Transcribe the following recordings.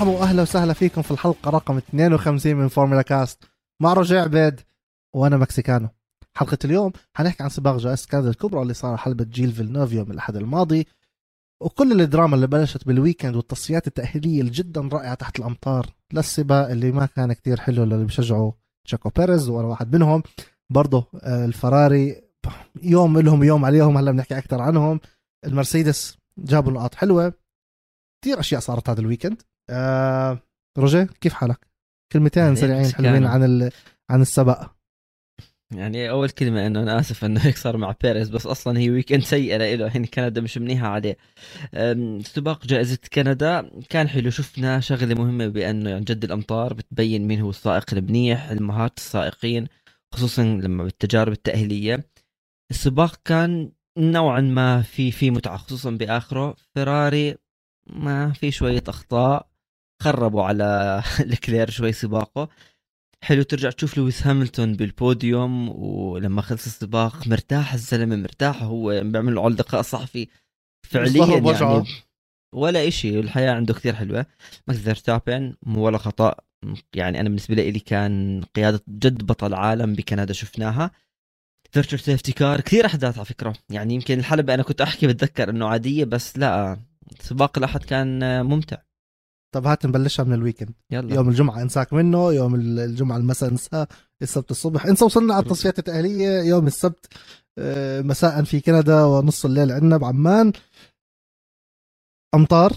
مرحبا واهلا وسهلا فيكم في الحلقة رقم 52 من فورمولا كاست مع رجاء عبيد وأنا مكسيكانو. حلقة اليوم حنحكي عن سباق جائزة كندا الكبرى اللي صار حلبة جيل فيلنوف يوم الأحد الماضي وكل الدراما اللي بلشت بال weekend والتصفيات التأهيلية الجدا رائعة تحت الأمطار للسباق اللي ما كان كتير حلو للي بيشجعوا تشاكو بيريز وأنا واحد منهم. برضه آه، الفراري يوم لهم يوم عليهم هلأ بنحكي أكثر عنهم. المرسيدس جابوا نقاط حلوة. كثير أشياء صارت هذا ال weekend. آه روجيه كيف حالك؟ كلمتين سريعين حلوين عن ال... عن السباق. يعني أول كلمة إنه أنا آسف إنه هيك صار مع بيريز بس أصلا هي weekend سيئة له يعني كندا مش منيحة عليه سباق جائزة كندا كان حلو شفنا شغلة مهمة بأنه عن جد الأمطار بتبين مين هو السائق المنيح المهارات السائقين خصوصا لما بالتجارب التأهيلية. السباق كان نوعا ما في في متعة خصوصا بآخره. فيراري ما في شوية أخطاء. خربوا على لوكلير شوي سباقه. حلو ترجع تشوف لويس هاملتون بالبوديوم ولما خلص السباق مرتاح الزلمة مرتاح هو بيعمل له لقاء صحفي. فعليا يعني ولا إشي الحياة عنده كثير حلوة. ماكس فيرستابن ولا خطأ. يعني أنا بالنسبة لي كان قيادة جد بطل عالم بكندا شفناها. virtual safety car كثير أحداث على فكرة. يعني يمكن الحلبة أنا كنت أحكي بتذكر إنه عادية بس لا سباق الأحد كان ممتع. طب هات نبلشها من ال weekend يلا. يوم الجمعة انساك منه يوم الجمعة المساء انساه السبت الصبح. انسى وصلنا على التصفيات التأهيلية يوم السبت آه، مساء في كندا ونص الليل عندنا بعمان. أمطار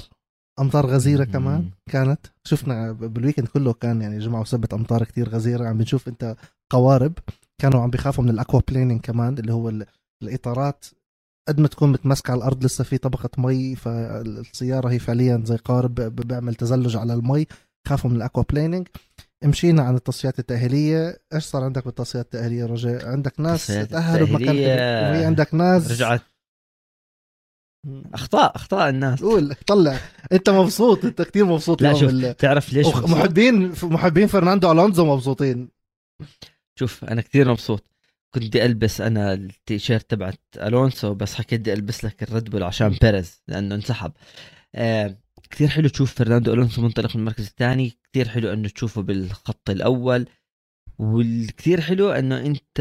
أمطار غزيرة كمان كانت. شفنا بال weekend كله كان يعني جمعة وسبت أمطار كتير غزيرة. عم بنشوف أنت قوارب كانوا عم بيخافوا من ال aquaplaning كمان اللي هو الإطارات. قد ما تكون متمسكة على الأرض لسه في طبقة مي فالسيارة هي فعليا زي قارب بيعمل تزلج على المي. خافوا من ال aquaplaning مشينا عن التصفيات التأهيلية. إيش صار عندك بالتصفيات التأهيلية رجاء؟ عندك ناس تأهلوا بمكان وهي عندك ناس رجعت. أخطاء أخطاء الناس. قول طلع. أنت مبسوط أنت كثير مبسوط لا شوف ال... تعرف ليش محبين محبين فرناندو ألونزو مبسوطين. شوف أنا كثير مبسوط. كنت بدي ألبس أنا التيشيرت تبعت ألونسو بس حكيت بدي ألبس لك الريد بول عشان بيريز لأنه انسحب. آه كثير حلو تشوف فرناندو ألونسو منطلق من المركز الثاني كثير حلو إنه تشوفه بالخط الأول والكثير حلو إنه أنت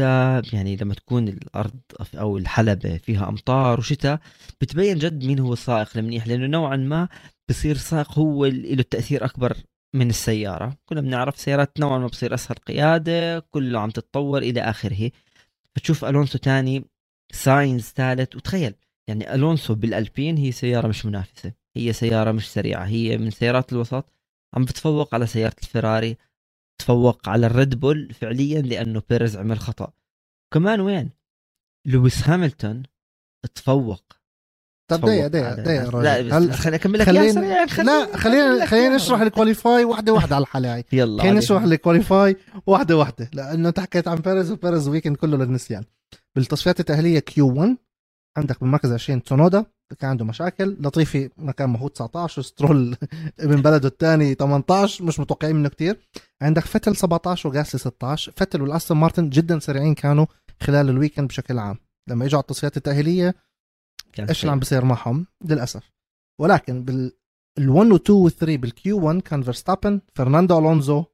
يعني لما تكون الأرض أو الحلبة فيها أمطار وشتاء بتبين جد مين هو السائق المنيح لأنه نوعا ما بصير سائق هو له التأثير أكبر من السيارة. كنا بنعرف سيارات نوعا ما بصير أسهل قيادة كله عم تتطور إلى آخره. فتشوف ألونسو تاني ساينز ثالث وتخيل يعني ألونسو بالألبين هي سيارة مش منافسة هي سيارة مش سريعة هي من سيارات الوسط عم بتفوق على سيارة الفراري تفوق على الريد بول فعليا لأنه بيريز عمل خطأ. كمان وين؟ لويس هاملتون تفوق طب دقيقة دقيقة دقيقة لا هل... خليني أكمل لك خلينا خلينا لا خلينا خلينا نشرح ال qualify واحدة واحدة على الحلقة يلا خلينا نشرح ال qualify واحدة واحدة. لأنه أنت حكيت عن بيريز وبيريز weekend كله للنسيان. بالتصفيات التأهيلية Q 1 عندك بالمركز 20 تونودا كان عنده مشاكل. لطيفي مكان ما هو 19 سترول من بلده الثاني 18 مش متوقعين منه كتير. عندك فتل 17 وجاسلي 16 فتل والأستون مارتن جدا سريعين كانوا خلال الويكند بشكل عام. لما إجوا على التصفيات التأهيلية إيش اللي عم بيصير معهم؟ للأسف. ولكن بال ال1 و2 و3 بال Q 1 كان فيرستابن فرناندو ألونزو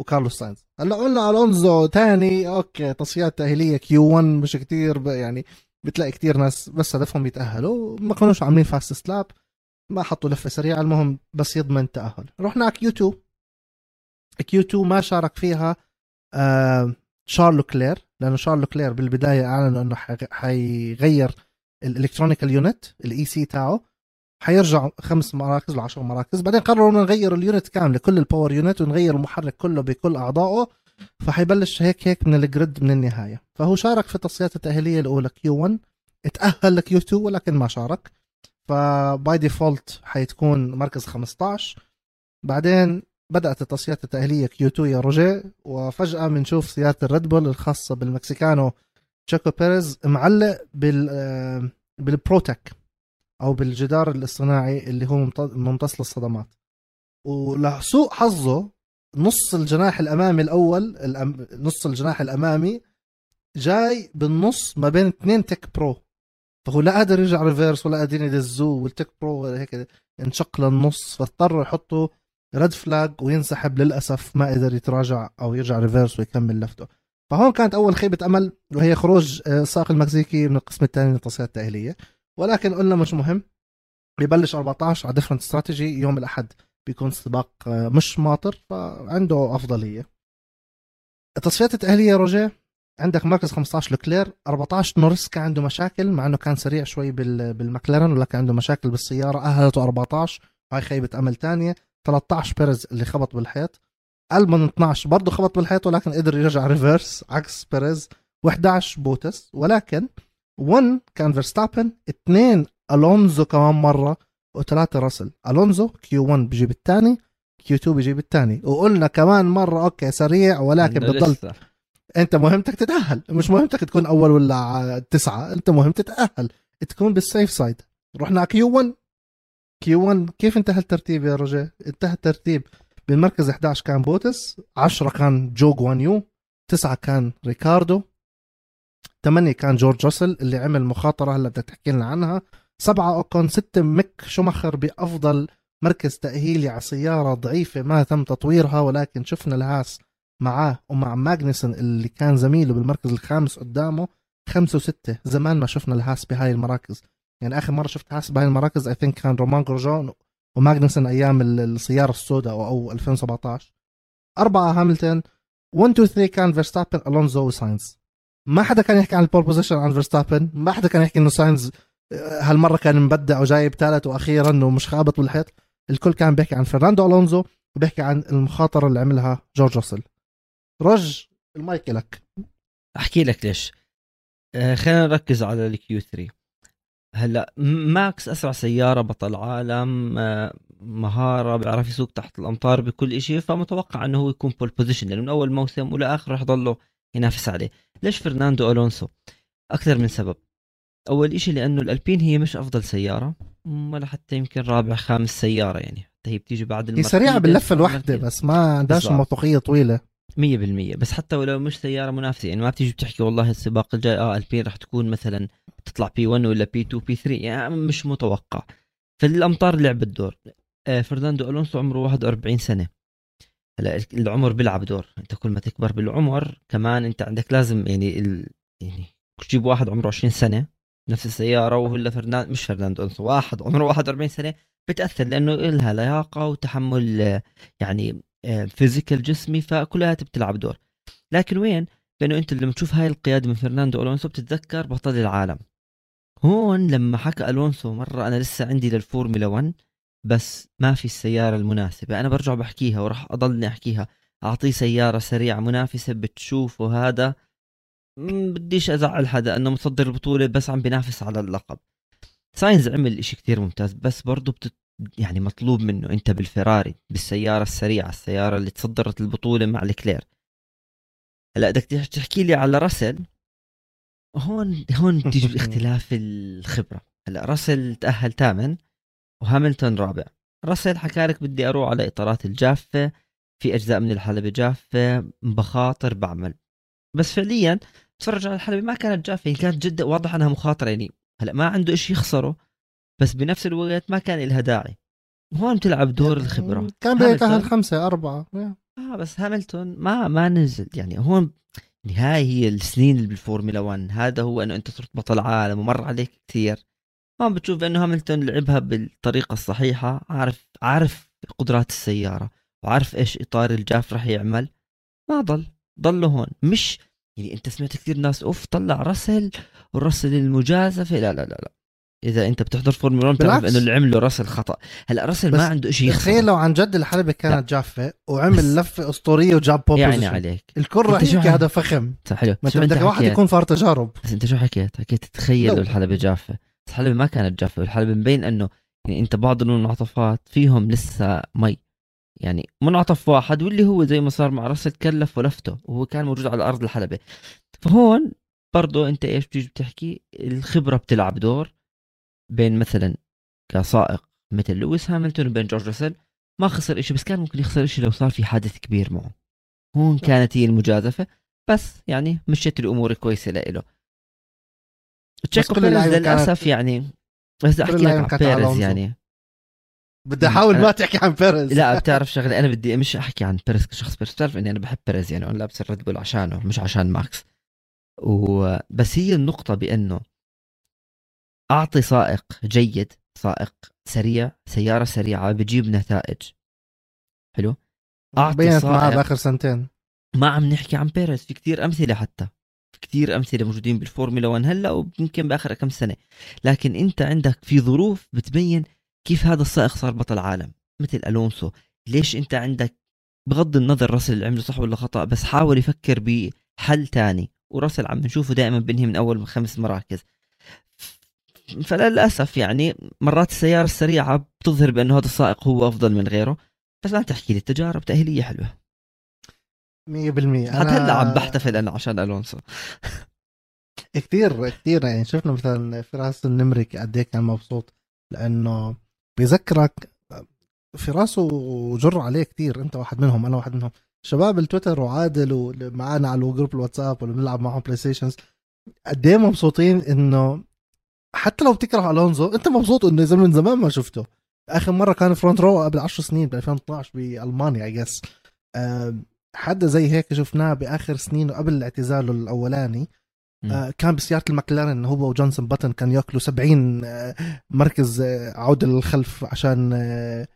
وكارلوس ساينز. هلأ قلنا ألونزو ثاني أوكي تصفيات تأهيلية Q 1 مش كتير يعني بتلاقي كتير ناس بس هدفهم يتأهلوا. ما كانوش عاملين fastest lap ما حطوا لفة سريعة المهم بس يضمن التاهل رحنا على Q 2 Q 2 ما شارك فيها آه شارل لوكلير لأنه شارل لوكلير بالبداية أعلنوا إنه حيغير ال electronical unit ال EC تاعه حيرجع خمس مراكز ل 10 مراكز بعدين قرروا نغير ال unit كامله كل ال power unit ونغير المحرك كله بكل أعضائه فحيبلش هيك هيك من ال grid من النهاية. فهو شارك في التصفيات التأهيلية الأولى Q 1 اتأهل ل Q 2 ولكن ما شارك. ف by default حيكون مركز 15 بعدين بدأت التصفيات التأهيلية Q 2 يا روجيه وفجأة بنشوف سيارة الريد بول الخاصة بالمكسيكانو تشاكو بيريز معلق بال آه، بالبروتك أو بالجدار الاصطناعي اللي هو ممتص للصدمات. ولسوء حظه نص الجناح الأمامي الأول نص الجناح الأمامي جاي بالنص ما بين اثنين TecPro. فهو لا قادر يرجع reverse ولا قادرين يدزوه وال TecPro هيك انشق للنص فاضطروا يحطوا red flag وينسحب للأسف ما قدر يتراجع أو يرجع reverse ويكمل لفته. فهون كانت أول خيبة أمل وهي خروج السائق المكسيكي من القسم الثاني من التصفيات التأهيلية. ولكن قلنا مش مهم بيبلش 14 على different strategy يوم الأحد بيكون سباق مش ماطر فعنده أفضلية. التصفيات التأهيلية روجيه عندك مركز 15 لوكلير 14 نورس كان عنده مشاكل مع إنه كان سريع شوي بالمكلارن ولكن عنده مشاكل بالسيارة أهلته 14 هاي خيبة أمل ثانية 13 بيريز اللي خبط بالحيط. ألبون 12 برضه خبط بالحيط ولكن قدر يرجع reverse عكس بيريز. و11 بوتاس. ولكن 1 كان فيرستابن اثنين ألونزو كمان مرة وثلاثة راسل. ألونزو Q 1 بيجيب الثاني Q 2 بيجيب الثاني. وقلنا كمان مرة okay سريع ولكن بتضل. أنت مهمتك تتأهل. مش مهمتك تكون أول ولا تسعة. أنت مهم تتأهل. تكون بال safe side رحنا Q 1 Q 1 كيف انتهى الترتيب يا رجاء انتهى الترتيب. بالمركز 11 كان بوتاس 10 كان جو غوانيو 9 كان ريكاردو 8 كان جورج راسل اللي عمل مخاطرة هلا بدك تحكي لنا عنها. 7 أوكون 6 ميك شوماخر بأفضل مركز تأهيلي على سيارة ضعيفة ما تم تطويرها ولكن شفنا الهاس معاه ومع ماجنسون اللي كان زميله بالمركز الخامس قدامه. خمسة وستة زمان ما شفنا الهاس بهاي المراكز. يعني آخر مرة شفت هاس بهاي المراكز I think كان رومان جروجون وماجنسون أيام السيارة السوداء أو, أو 2017 أربعة هاملتون. 1 2 3 كان فيرستابن ألونزو وساينز. ما حدا كان يحكي عن ال pole position عن فيرستابن. ما حدا كان يحكي إنه ساينز آه، هالمرة كان مبدع وجايب ثالث وأخيرا ومش خابط بالحيط. الكل كان بيحكي عن فرناندو ألونزو وبيحكي عن المخاطرة اللي عملها جورج راسل. رج المايك لك. أحكي لك ليش. آه خلينا نركز على ال Q 3 هلا ماكس أسرع سيارة بطل عالم آه مهارة بيعرف يسوق تحت الأمطار بكل شيء فمتوقع إنه هو يكون pole position لأنه من أول موسم ولاخر رح يضله ينافس عليه. ليش فرناندو ألونسو؟ أكثر من سبب. أول شيء لأنه الألبين هي مش أفضل سيارة ولا حتى يمكن رابع خامس سيارة يعني حتى هي بتيجي بعد هي سريعة باللفة الواحدة بس ما عندهاش موثوقية طويلة. مية بالمية. بس حتى ولو مش سيارة منافسة يعني ما بتيجي بتحكي والله السباق الجاي آه ألبين راح تكون مثلا تطلع P 1 ولا P 2 P 3 يعني مش متوقع. فالأمطار لعبت دور. آه فرناندو ألونسو عمره 41 سنة. هلأ العمر بيلعب دور. أنت كل ما تكبر بالعمر كمان أنت عندك لازم يعني ال... يعني تجيب واحد عمره 20 سنة نفس السيارة ولا فرناندو مش فرناندو ألونسو واحد عمره 41 سنة بتأثر لأنه إلها لياقة وتحمل آه، يعني physical جسمي فكلها بتلعب دور. لكن وين؟ بانه أنت لما تشوف هاي القيادة من فرناندو ألونسو بتتذكر بطل العالم. هون لما حكى ألونسو مرة أنا لسه عندي للفورمولا 1 بس ما في السيارة المناسبة. أنا برجع بحكيها وراح أضلني أحكيها. اعطيه سيارة سريعة منافسة بتشوفه هذا بديش أزعل حدا أنه متصدر البطولة بس عم بينافس على اللقب. ساينز عمل إشي كتير ممتاز بس برضه بتت... يعني مطلوب منه أنت بالفراري بالسيارة السريعة السيارة اللي تصدرت البطولة مع الكلير هلا بدك تحكي لي على راسل. هون هون بتيجي اختلاف الخبرة. هلا راسل تأهل ثامن وهاملتون رابع. راسل حكى لك بدي أروح على إطارات الجافة. في أجزاء من الحلبة جافة بخاطر بعمل. بس فعليا تفرج على الحلبة ما كانت جافة هي كانت جدا واضح إنها مخاطرة يعني. هلا ما عنده شيء يخسره. بس بنفس الوقت ما كان لها داعي. هون بتلعب دور يعني الخبره كان بيتأهل خمسة أربعة آه بس هاملتون ما ما نزل. يعني هون هاي هي السنين اللي بالفورمولا 1 هذا هو إنه أنت صرت بطل عالم ومر عليك كثير. ما بتشوف إنه هاملتون لعبها بالطريقة الصحيحة عارف عارف قدرات السيارة وعارف إيش إطار الجاف راح يعمل. ما ضل ضله هون. مش يعني أنت سمعت كثير ناس أوف طلع راسل والراسل المجازفة. لا لا لا لا. إذا أنت بتحضر فورمولا 1 بتعرف إنه اللي عمله راسل خطأ. هلا راسل ما عنده شيء تخيل لو عن جد الحلبة كانت جافة وعمل لفة أسطورية وجاب pole يعني عليك. الكل راح يحكي هذا فخم. حلو. ما بدك واحد يكون فار تجارب. بس أنت شو حكيت؟ حكيت تخيل لو. الحلبة جافة. الحلبة ما كانت جافة. الحلبة مبين إنه يعني أنت بعض المنعطفات فيهم لسه مي. يعني منعطف واحد واللي هو زي ما صار مع راسل كلف ولفته وهو كان موجود على أرض الحلبة. فهون برضه أنت إيش بتيجي بتحكي؟ الخبرة بتلعب دور. بين مثلا كسائق مثل لويس هاملتون وبين جورج راسل ما خسر إشي بس كان ممكن يخسر إشي لو صار في حادث كبير معه. هون كانت هي المجازفة بس يعني مشيت الأمور كويسة لإله. تشيكو بيريز للأسف يعني بس أحكي لك عن بيريز يعني. بدي أحاول ما تحكي عن بيريز. لا بتعرف شغلة أنا بدي مش أحكي عن بيريز كشخص بيريز بتعرف إني أنا بحب بيريز يعني أنا لابس ال Red Bull عشانه مش عشان ماكس. وبس هي النقطة بأنه أعطي سائق جيد سائق سريع سيارة سريعة بجيب نتائج. حلو؟ أعطي سائق. بآخر سنتين. ما عم نحكي عن بيريز في كتير أمثلة حتى. في كتير أمثلة موجودين بالفورمولا 1 هلا ويمكن بآخر كم سنة. لكن أنت عندك في ظروف بتبين كيف هذا السائق صار بطل عالم مثل ألونسو. ليش أنت عندك بغض النظر راسل اللي عمله صح ولا خطأ بس حاول يفكر بحل تاني. وراسل عم نشوفه دائما بنهي من أول من خمس مراكز. فللأسف يعني مرات السيارة السريعة بتظهر بأنه هذا السائق هو أفضل من غيره بس لا تحكي لي التجارب تأهيلية حلوة. 100% حتى هلأ عم بحتفل أنا عشان ألونسو. كثير كثير يعني شفنا مثلا فراس النمري قد إيه كان مبسوط لأنه بيذكرك في راسه جر عليه كثير أنت واحد منهم أنا واحد منهم. شباب التويتر وعادل ومعانا على group الواتساب ولا بنلعب معهم PlayStations قد إيه مبسوطين إنه حتى لو بتكره ألونزو أنت مبسوط إنه إذا من زمان ما شفته. آخر مرة كان front row قبل 10 سنين ب 2012 بألمانيا I guess حدا زي هيك شفناه بآخر سنينه قبل اعتزاله الأولاني. آه كان بسيارة المكلارن هو وجنسون باتن كان يأكلوا 70 آه مركز آه عودة للخلف عشان آه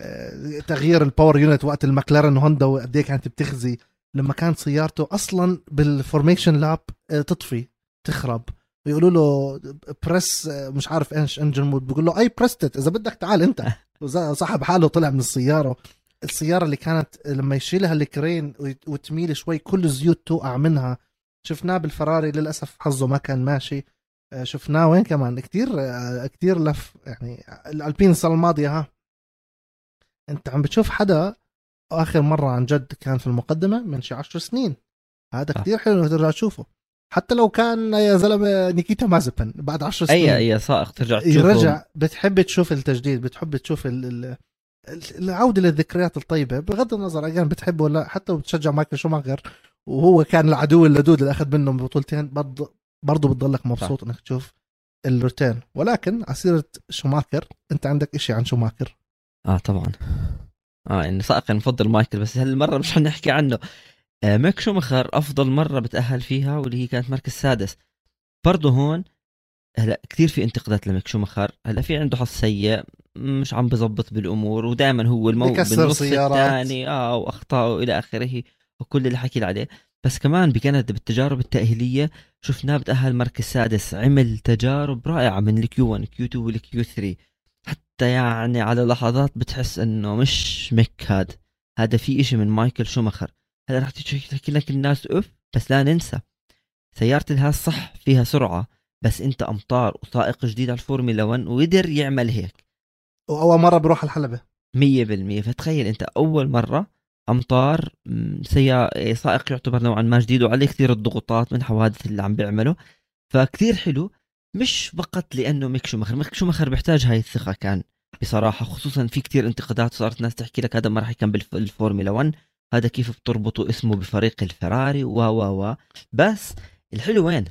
آه تغيير ال power unit وقت المكلارن هوندا وقد إيه كانت بتخزي. لما كانت سيارته أصلا بال formation lap آه تطفي تخرب. يقولوا له press مش عارف إيش engine mode بيقول له I pressed إذا بدك تعال أنت. وصاحب حاله طلع من السيارة. السيارة اللي كانت لما يشيلها الكرين وتميل شوي كل الزيوت توقع منها. شفناه بالفراري للأسف حظه ما كان ماشي. آه، شفناه وين كمان؟ كتير آه، كتير لف. يعني الألبين السنة الماضية ها. أنت عم بتشوف حدا آخر مرة عن جد كان في المقدمة من شي 10 سنين. هذا كتير حلو انك ترجع تشوفه. حتى لو كان يا زلمة نيكيتا مازبن بعد 10 سنين. أي اي سائق ترجع تشوفه يرجع بتحب تشوف التجديد بتحب تشوف ال العودة للذكريات الطيبة. بغض النظر إن كان بتحبه ولا حتى بتشجع مايكل شوماخر وهو كان العدو اللدود اللي أخذ منه بطولتين برضه برضه بتضلك مبسوط إنك تشوف الروتين. ولكن على سيره شوماخر أنت عندك إشي عن شوماخر آه طبعا. آه أنا سائقي المفضل مايكل بس هالمرة مش حنحكي عنه. ميك شوماخر أفضل مرة بتأهل فيها واللي هي كانت مركز سادس. برضه هون هلا كثير في انتقادات لميك شوماخر هلا في عنده حظ سيء مش عم بزبط بالأمور ودائما هو المو بالنص الثاني آه وأخطاء وإلى آخره وكل اللي حكي عليه. بس كمان بكندا بالتجارب التأهيلية شفناه بتأهل مركز سادس عمل تجارب رائعة من ال Q 1 Q 2 وال Q 3 حتى يعني على لحظات بتحس إنه مش ميك هاد. هذا في إشي من مايكل شومخر. هلا رح تحكي لك الناس أف بس لا ننسى سيارة الهاس صح فيها سرعة بس أنت أمطار وسائق جديد على الفورمولا 1 وقدر يعمل هيك. واول مرة بروح الحلبة. 100% فتخيل أنت أول مرة أمطار سيا سائق يعتبر نوعا ما جديد وعليه كثير الضغوطات من حوادث اللي عم بيعمله. فكثير حلو مش فقط لأنه ميك شومخر ميك شومخر بيحتاج هاي الثقة كان بصراحة خصوصا في كثير انتقادات صارت ناس تحكي لك هذا ما راح يكمل بالفورمولا 1 هذا كيف بتربطوا اسمه بفريق الفراري و و و. بس الحلو وين؟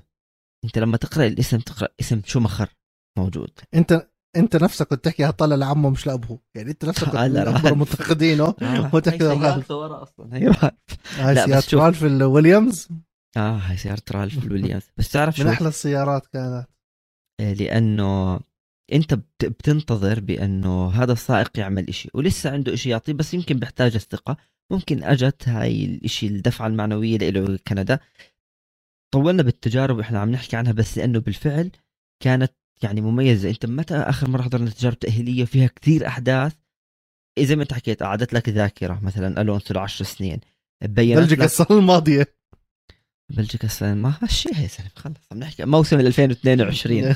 انت لما تقرأ الاسم تقرأ اسم شومخر موجود. انت انت نفسك كنت تحكي هطلع لعمه مش لأبوه. يعني انت نفسك كنت اكبر منتقدينه وتحكي رالف ورا أصلا. هي هاي سيارة رالف الويليامز آه هاي سيارة رالف الويليامز بس تعرف من أحلى السيارات كانت. آه، لأنه أنت بتنتظر بأنه هذا السائق يعمل إشي ولسه عنده إشي يعطيه بس يمكن بيحتاج الثقه ممكن أجت هاي الإشي الدفعة المعنوية له كندا. طولنا بالتجارب وإحنا عم نحكي عنها بس لأنه بالفعل كانت يعني مميزة. أنت متى آخر مرة حضرنا تجارب تأهيلية فيها كثير أحداث؟ زي ما أنت حكيت قعدت لك ذاكرة مثلا ألونسو 10 سنين بينت بلجيكا السنة الماضية. بلجيكا السنة ما هالشيء يا زلمه خلص عم نحكي موسم 2022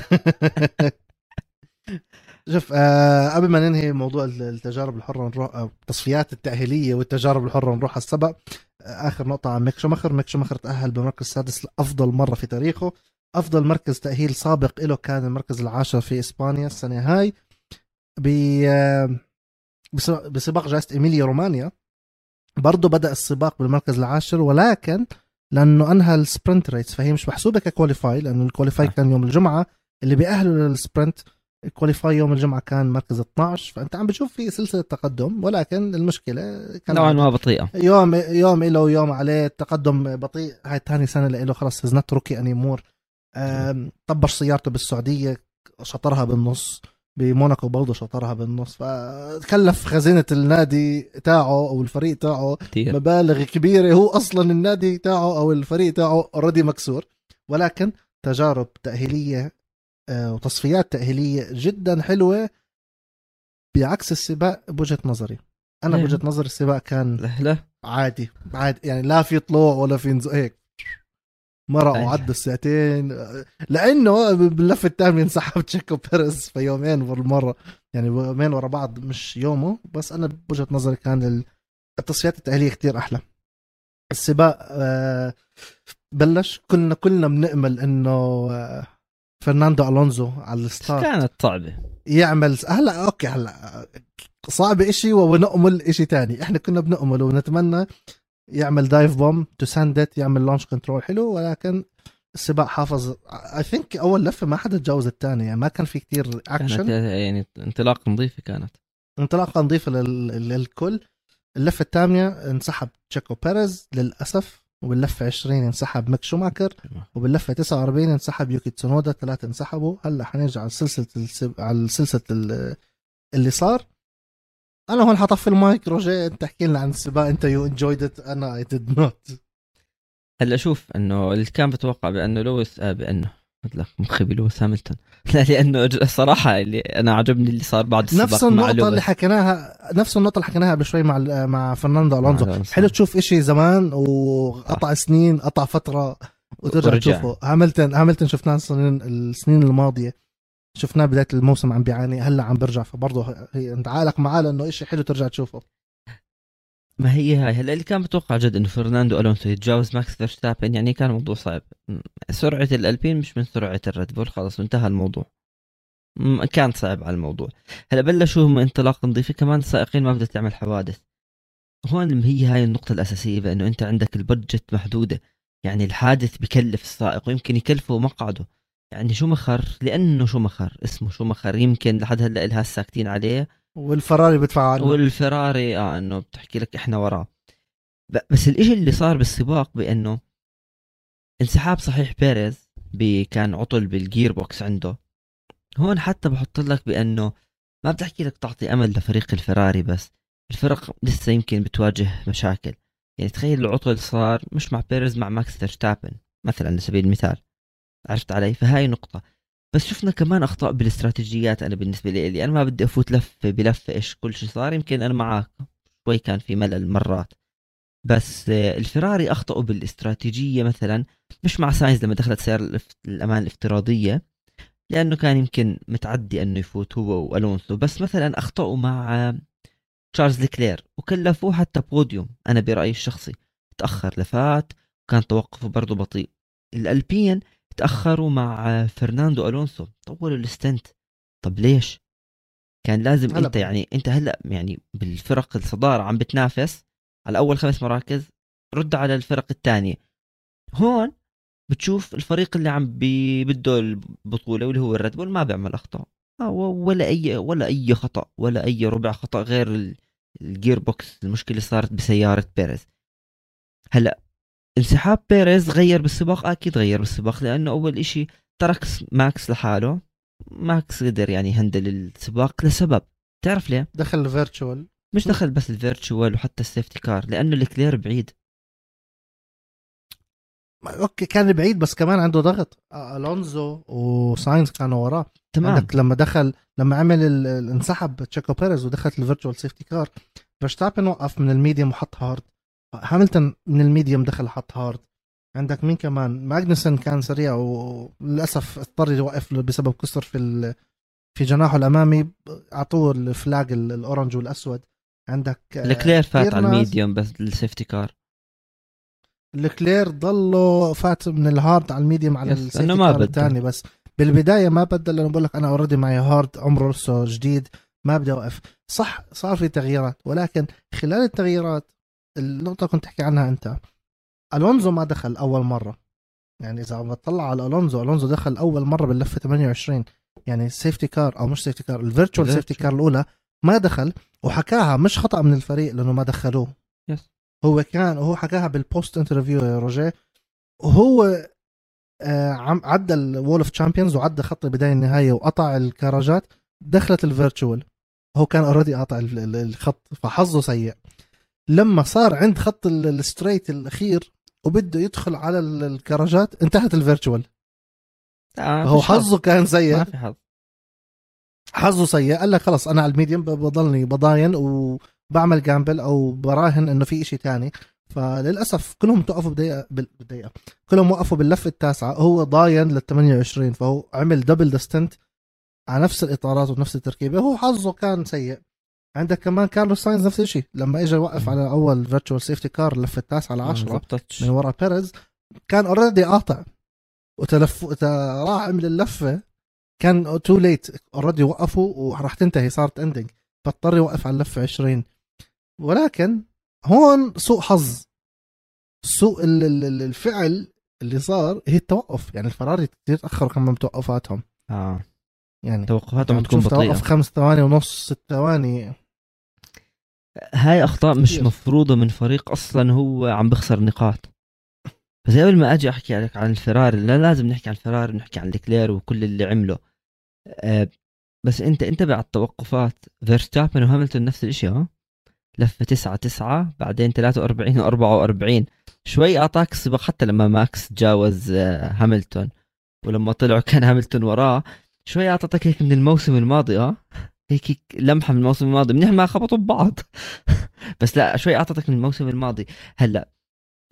شوف آه قبل ما ننهي موضوع التجارب الحرة نروح التصفيات التأهيلية والتجارب الحرة نروح على السبق. آه آخر نقطة عن ميك شومخر ميك شومخر تأهل بمركز السادس لأفضل مرة في تاريخه. أفضل مركز تأهيل سابق له كان المركز العاشر في إسبانيا السنة هاي بسباق جائزة إيميليا رومانيا. برضه بدأ السباق بالمركز العاشر ولكن لأنه أنهى ال sprint race فهي مش محسوبة ك qualify لأنه ال qualify كان يوم الجمعة. اللي بيأهلوا لل sprint ال qualify يوم الجمعة كان مركز 12 فأنت عم بتشوف في سلسلة تقدم ولكن المشكلة كان نوعا ما بطيئة. يوم يوم له ويوم عليه التقدم بطيء. هاي ثاني سنة له خلص he's not rookie anymore طبش سيارته بالسعودية شطرها بالنص. بموناكو برضه شطرها بالنص. فكلف خزينة النادي تاعه أو الفريق تاعه كتير. مبالغ كبيرة. هو أصلا النادي تاعه أو الفريق تاعه already مكسور. ولكن تجارب تأهيلية وتصفيات تأهيلية جدا حلوة بعكس السباق بوجهة نظري. أنا بوجهة نظري السباق كان لا عادي عادي. يعني لا في طلوع ولا في نزول هيك. مرق وعدى الساعتين. لأنه باللفه الثانية انسحب تشيكو بيريز في يومين بالمرة. يعني يومين ورا بعض مش يومه. بس أنا بوجهة نظري كان التصفيات التأهيلية كتير أحلى. السباق آه، بلش كنا كلنا بنأمل إنه آه، فرناندو ألونزو على ال start. كانت صعبة؟ يعمل هلا okay هلا. صعب إشي ونأمل إشي تاني. إحنا كنا بنأمل ونتمنى يعمل dive bomb to send يعمل launch control حلو ولكن السباق حافظ. I think أول لفة ما حدا تجاوز الثاني يعني ما كان في كتير اكشن يعني انطلاقة نظيفة كانت. انطلاقة نظيفة لل... للكل. اللفة الثانية انسحب تشيكو بيريز للأسف وباللفة 20 انسحب ميك شوماخر وباللفة 49 انسحب يوكي تسونودا ثلاثة انسحبوا. هلأ حنرجع على سلسلة السب... على سلسلة اللي صار. أنا هون حطف المايك. روجيه أنت احكي لنا عن السباق. أنت you enjoyed it أنا I did not هلأ شوف إنه اللي كان بتوقع بأنه لويس آه بأنه لك مخي بلويس هاملتون لا لأنه الصراحه اللي أنا عجبني اللي صار بعد السباق نفس النقطة اللي حكيناها نفس النقطة اللي حكيناها قبل شوي مع مع فرناندو ألونزو. حلو تشوف إشي زمان وقطع سنين قطع فترة وترجع تشوفه. هاملتون هاملتون شفناه السنين الماضية. شفناه بداية الموسم عم بيعاني هلأ عم برجع. فبرضه هي أنت عالق معاه لأنه شيء حلو ترجع تشوفه. ما هي هاي؟ هلا اللي كان متوقع جد إنه فرناندو ألونسو يتجاوز ماكس فيرستابن يعني كان موضوع صعب. سرعة الألبين مش من سرعة الريد بول خلص انتهى الموضوع. كان صعب على الموضوع. هلا بلشوا هم انطلاق نظيفه كمان السائقين ما بدها تعمل حوادث. هون هي هاي النقطة الأساسية بأنه أنت عندك ال budget محدودة. يعني الحادث بكلف السائق ويمكن يكلفه مقعده. يعني شو مخر؟ لأنه شو مخر؟ اسمه شو مخر؟ يمكن لحد هلأ لها ساكتين عليه. والفراري بدفع عنه. والفراري آه إنه بتحكي لك إحنا وراه. بس الإشي اللي صار بالسباق بإنه انسحاب صحيح بيريز كان عطل بال gear box عنده. هون حتى بحط لك بإنه ما بتحكي لك تعطي أمل لفريق الفراري بس. الفرق لسه يمكن بتواجه مشاكل. يعني تخيل العطل صار مش مع بيريز مع ماكس فيرستابن مثلا على سبيل المثال. عرفت علي؟ فهاي نقطة. بس شفنا كمان أخطاء بالاستراتيجيات أنا بالنسبة لي أنا ما بدي أفوت لفة بلفة إيش كل شيء صار يمكن أنا معك شوي كان في ملل مرات. بس الفراري أخطأوا بالاستراتيجية مثلا مش مع ساينز لما دخلت سيارة الأمان الافتراضية لأنه كان يمكن متعدي إنه يفوت هو وألونسو. بس مثلا أخطأوا مع تشارلز لكلير وكلفوه حتى بوديوم أنا برأيي الشخصي. تأخر لفات وكان توقفه برضه بطيء. الالبين تأخروا مع فرناندو ألونسو. طولوا ال stint طب ليش؟ كان لازم أنت يعني أنت هلا يعني بالفرق الصدارة عم بتنافس على أول خمس مراكز رد على الفرق الثانية. هون بتشوف الفريق اللي عم بده البطولة واللي هو الريد بول ما بيعمل أخطاء. آه، ولا اي ولا أي خطأ ولا أي ربع خطأ غير ال gearbox المشكلة صارت بسيارة بيريز. هلا انسحاب بيريز غير بالسباق؟ أكيد غير بالسباق لأنه أول إشي ترك ماكس لحاله. ماكس قدر يعني handle السباق لسبب. تعرف ليه؟ دخل ال virtual مش دخل بس ال virtual وحتى ال safety car لأنه الكلير بعيد. okay كان بعيد بس كمان عنده ضغط. ألونزو وساينز كانوا وراه. تمام. عندك لما دخل لما عمل انسحب تشيكو بيريز ودخلت ال virtual safety car فيرستابن وقف من ال medium وحط hard. هاملتون من ال medium دخل حط hard. عندك مين كمان؟ ماجنسون كان سريع وللأسف اضطر يوقف بسبب كسر في في جناحه الأمامي. أعطوه ال flag ال orange والأسود. عندك الكلير فات على ال medium بس ال safety car الكلير ضله فات من ال hard على ال medium على ال safety car الثاني بس. بالبداية ما بدل لأنه بقول لك أنا already معي hard عمره لسه جديد ما بدي أوقف. صح صار في تغييرات ولكن خلال التغييرات النقطة كنت تحكي عنها أنت. ألونزو ما دخل أول مرة. يعني إذا عم بتطلع على ألونزو ألونزو دخل أول مرة باللفة 28 يعني ال safety car أو مش safety car ال virtual safety car الأولى ما دخل وحكاها مش خطأ من الفريق لأنه ما دخلوه. yes. هو كان هو حكاها بال post interview يا روجيه. وهو آه عدى ال Wall of Champions وعدى خط البداية النهايه وقطع الكراجات دخلت ال virtual هو كان already قاطع الخط فحظه سيء. لما صار عند خط ال straight الأخير وبده يدخل على الكراجات انتهت ال virtual آه هو حظه كان سيء. ما في حظ. حظه سيء. قال لك خلص أنا على ال medium بضلني بضاين وبعمل gamble أو براهن إنه في إشي تاني. فللأسف كلهم توقفوا بدقيقه بالدقيقه كلهم وقفوا باللفه التاسعة. هو ضاين لل 28 فهو عمل double stint على نفس الإطارات ونفس التركيبة. هو حظه كان سيء. عندك كمان كارلوس ساينز نفس الشيء. لما اجى وقف على أول virtual safety car اللفه التاسعه على 10 من ورا بيريز كان already قاطع. وتلف راح عمل اللفة. كان too late already وقفوا وراح تنتهي صارت ending فاضطر يوقف على اللفة 20 ولكن هون سوء حظ. سوء الفعل اللي صار هي التوقف. يعني الفراري كثير تأخروا كمان بتوقفاتهم آه. يعني توقفاتهم يعني تكون بطيئه توقف خمس ثواني ونص ست ثواني. هاي أخطاء مش مفروضة من فريق أصلا هو عم بخسر نقاط. بس قبل ما أجي أحكي لك عن الفراري لا لازم نحكي عن الفراري نحكي عن الكلير وكل اللي عمله. أه بس انت انتبه على التوقفات فيرستابن وهاملتون نفس الشيء ها؟ لفة 9 9 بعدين 43 و44 شوي أعطاك السباق حتى لما ماكس تجاوز آه، هاملتون. ولما طلعوا كان هاملتون وراه. شوي أعطتك هيك من الموسم الماضي آه هيك لمحة من الموسم الماضي منيح ما خبطوا ببعض. بس لا شوي أعطتك من الموسم الماضي. هلأ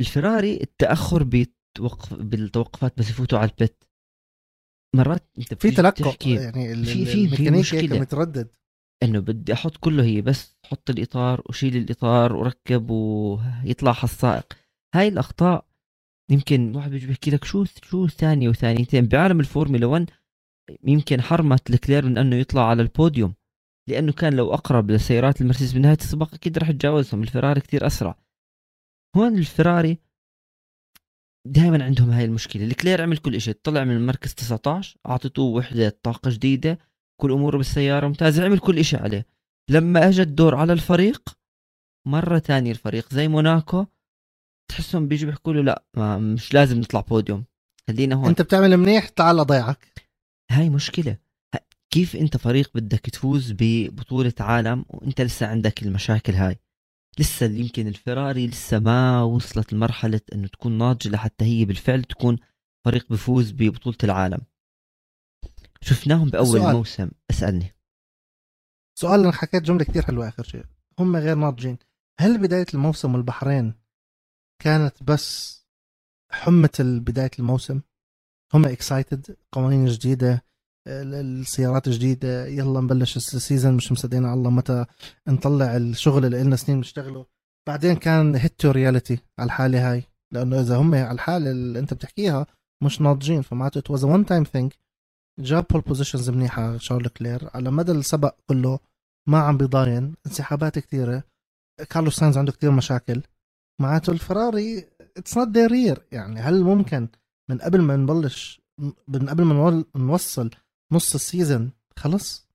الفراري التأخر بتوقف بالتوقفات بس يفوتوا على البيت. مرات أنت في تلقى يعني في في في مشكلة. متردد. إنه بدي أحط كله هي بس حط الإطار وشيل الإطار وركب ويطلع السائق هاي الأخطاء يمكن واحد بيجي بيحكي لك شو شو ثانية وثانيتين. بعالم الفورمولا 1 يمكن حرمت لكلير من أنه يطلع على البوديوم. لأنه كان لو أقرب لسيارات المرسيدس بنهايه السباق أكيد راح يتجاوزهم. الفراري كثير أسرع. هون الفراري دائما عندهم هاي المشكلة. الكلير عمل كل شيء طلع من المركز 19 أعطته وحدة طاقة جديدة كل أموره بالسيارة ممتازة عمل كل شيء عليه. لما اجى الدور على الفريق مرة ثانية الفريق زي موناكو تحسهم بيجوا بيحكوا له لا ما مش لازم نطلع بوديوم. خلينا هون. أنت بتعمل منيح تعال اضيعك هاي مشكلة. كيف انت فريق بدك تفوز ببطولة عالم وانت لسه عندك المشاكل هاي؟ لسه يمكن الفراري لسه ما وصلت لمرحلة انه تكون ناضجة لحتى هي بالفعل تكون فريق بفوز ببطولة العالم. شفناهم بأول سؤال. موسم. اسألني. سؤال أنا حكيت جملة كثير حلوة آخر شيء. هم غير ناضجين. هل بداية الموسم والبحرين كانت بس حمة بداية الموسم؟ هم excited قوانين جديدة؟ السيارات جديدة يلا نبلش ال season مش مصدقين على الله متى نطلع الشغل اللي لنا سنين نشتغله. بعدين كان hit to reality على الحالة هاي لأنه إذا هم على الحالة اللي أنت بتحكيها مش ناضجين فمعناته it was one time thing جاب pole positions منيحة شارل لكلير. على مدى السبق كله ما عم بيضاين انسحابات كثيرة. كارلوس ساينز عنده كثير مشاكل. معناته الفراري it's not يعني هل ممكن من قبل ما نبلش من قبل ما نوصل نص ال season خلص؟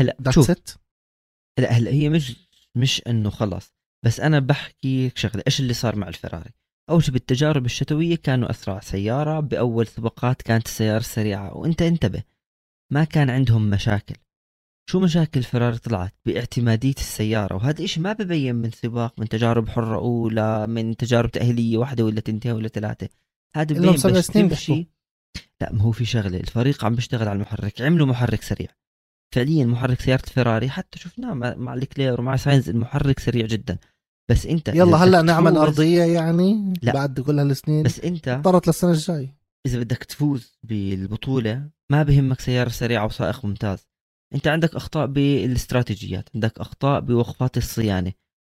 هلا شوف. لا هلا هي مش مش إنه خلص بس أنا بحكي شغلة إيش اللي صار مع الفراري؟ أول شيء بالتجارب الشتوية كانوا أسرع سيارة بأول سباقات كانت السياره سريعة وإنت انتبه ما كان عندهم مشاكل. شو مشاكل فراري طلعت؟ باعتمادية السيارة وهذا الشيء ما ببين من سباق من تجارب حرة أولى من تجارب تأهيلية واحدة ولا تنتين ولا ثلاثة. هذا ببين بس تمشي لا ما هو في شغلة. الفريق عم بيشتغل على المحرك. عملوا محرك سريع. فعليا محرك سيارة الفراري حتى شفناه مع الكلير ومع ساينز المحرك سريع جدا. بس انت يلا هلأ نعمل أرضية يعني لا. بعد كل هالسنين. بس انت اضطرت للسنة الجاي. إذا بدك تفوز بالبطولة ما بهمك سيارة سريعة وسائق ممتاز. انت عندك أخطاء بالاستراتيجيات عندك أخطاء بوقفات الصيانة.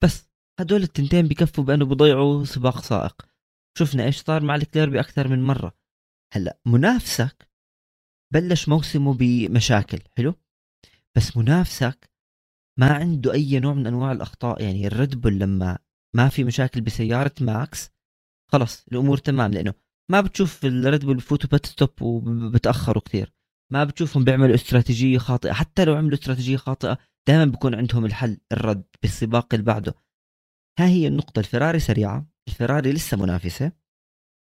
بس هدول التنتين بكفوا بأنه بضيعوا سباق سائق. شفنا إيش صار مع الكلير بأكثر من مرة. هلا منافسك بلش موسمه بمشاكل حلو؟ بس منافسك ما عنده أي نوع من أنواع الأخطاء يعني الريد بول لما ما في مشاكل بسيارة ماكس خلص الأمور تمام لأنه ما بتشوف الريد بول بفوتوا pit stop وبتأخروا كثير ما بتشوفهم بيعملوا استراتيجية خاطئة حتى لو عملوا استراتيجية خاطئة دائما بيكون عندهم الحل الرد بالسباق اللي بعده. ها هي النقطة الفراري سريعة الفراري لسه منافسة.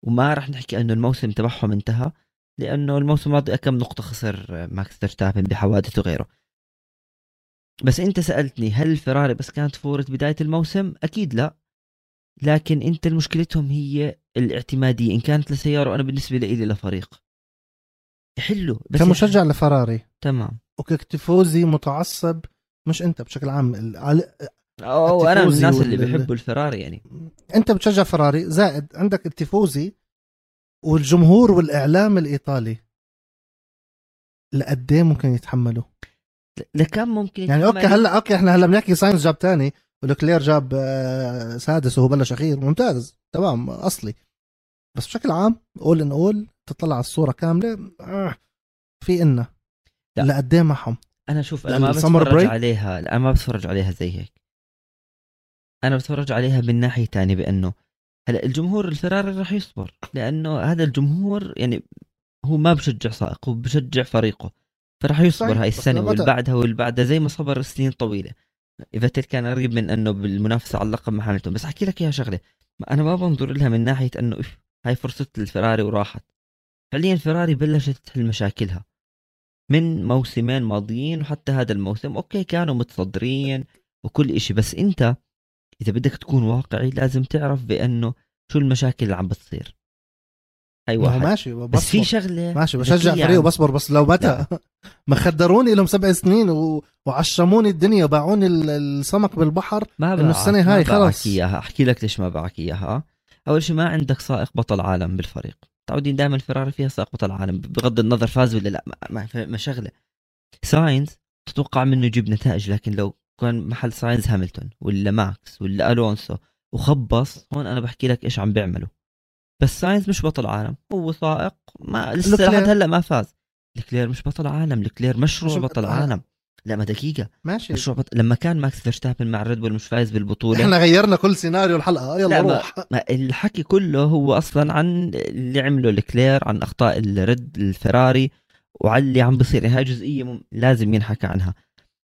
وما راح نحكي إنه الموسم تبعهم انتهى لأنه الموسم الماضي كم نقطة خسر ماكس فيرستابن بحوادث وغيره بس أنت سألتني هل الفراري بس كانت فورة بداية الموسم؟ أكيد لا لكن أنت مشكلتهم هي الاعتمادية إن كانت لسيارة وأنا بالنسبة لي لفريق يحلوا بس كمشجع. لفراري تمام وك tifosi متعصب مش أنت بشكل عام أو أنا من الناس اللي بيحبوا الفراري يعني. أنت بتشجع فراري؟ زائد عندك ال tifosi والجمهور والإعلام الإيطالي. لقد إيه ممكن يتحملوا؟ لكم ممكن يعني okay هلأ okay إحنا هلأ بنحكي ساينس جاب ثاني ولوكلير جاب آه، سادس وهو بلش أخير. ممتاز تمام أصلي. بس بشكل عام اول ان اول تطلع على الصورة كاملة آه، في إنا لقد إيه معهم؟ أنا شوف أنا ما بتفرج عليها أنا ما بتفرج عليها زي هيك. أنا بتفرج عليها من ناحية ثانية بأنه هلا الجمهور الفراري راح يصبر لأنه هذا الجمهور يعني هو ما بشجع سائق هو بشجع فريقه فراح يصبر هاي السنة واللي بعدها واللي بعدها زي ما صبر سنين طويلة. فيتل كان قريب من أنه بالمنافسة على اللقب مع هاملتون بس أحكي لك إياها شغلة أنا ما بنظر لها من ناحية أنه هاي فرصة الفراري وراحت. فعليا الفراري بلشت تحل مشاكلها من موسمين ماضيين وحتى هذا الموسم okay كانوا متصدرين وكل إشي بس أنت إذا بدك تكون واقعي لازم تعرف بأنه شو المشاكل اللي عم بتصير. هاي واحد. ماشي بصبر. بس في شغلة ماشي بشجع فريق وبصبر بس لو متى؟ ما خدروني لهم سبع سنين و... وعشموني الدنيا وباعوني السمك بالبحر ما إنه السنة هاي خلص. إياها. أحكي لك ليش ما بعك إياها. أول شيء ما عندك سائق بطل عالم بالفريق. متعودين دائما الفراري فيها سائق بطل عالم. بغض النظر فاز ولا لا ما, ما شغلة. ساينز تتوقع منه يجيب نتائج لكن لو كان محل ساينز هاملتون ولا ماكس ولا ألونسو وخبص. هون أنا بحكي لك إيش عم بيعملوا. بس ساينز مش بطل عالم هو سائق. ما لسه لحد هلأ ما فاز. لكلير مش بطل عالم لكلير مشروع بطل عالم. لا ما دقيقة. ماشي. مشروع بط... لما كان ماكس فيرستابن مع ريد بول مش فايز بالبطولة. إحنا غيرنا كل سيناريو الحلقة. يلا روح. ما... الحكي كله هو أصلا عن اللي عمله لكلير عن أخطاء الريد الفراري وعلى اللي عم بصير هاي جزئية مم... لازم ينحكى عنها.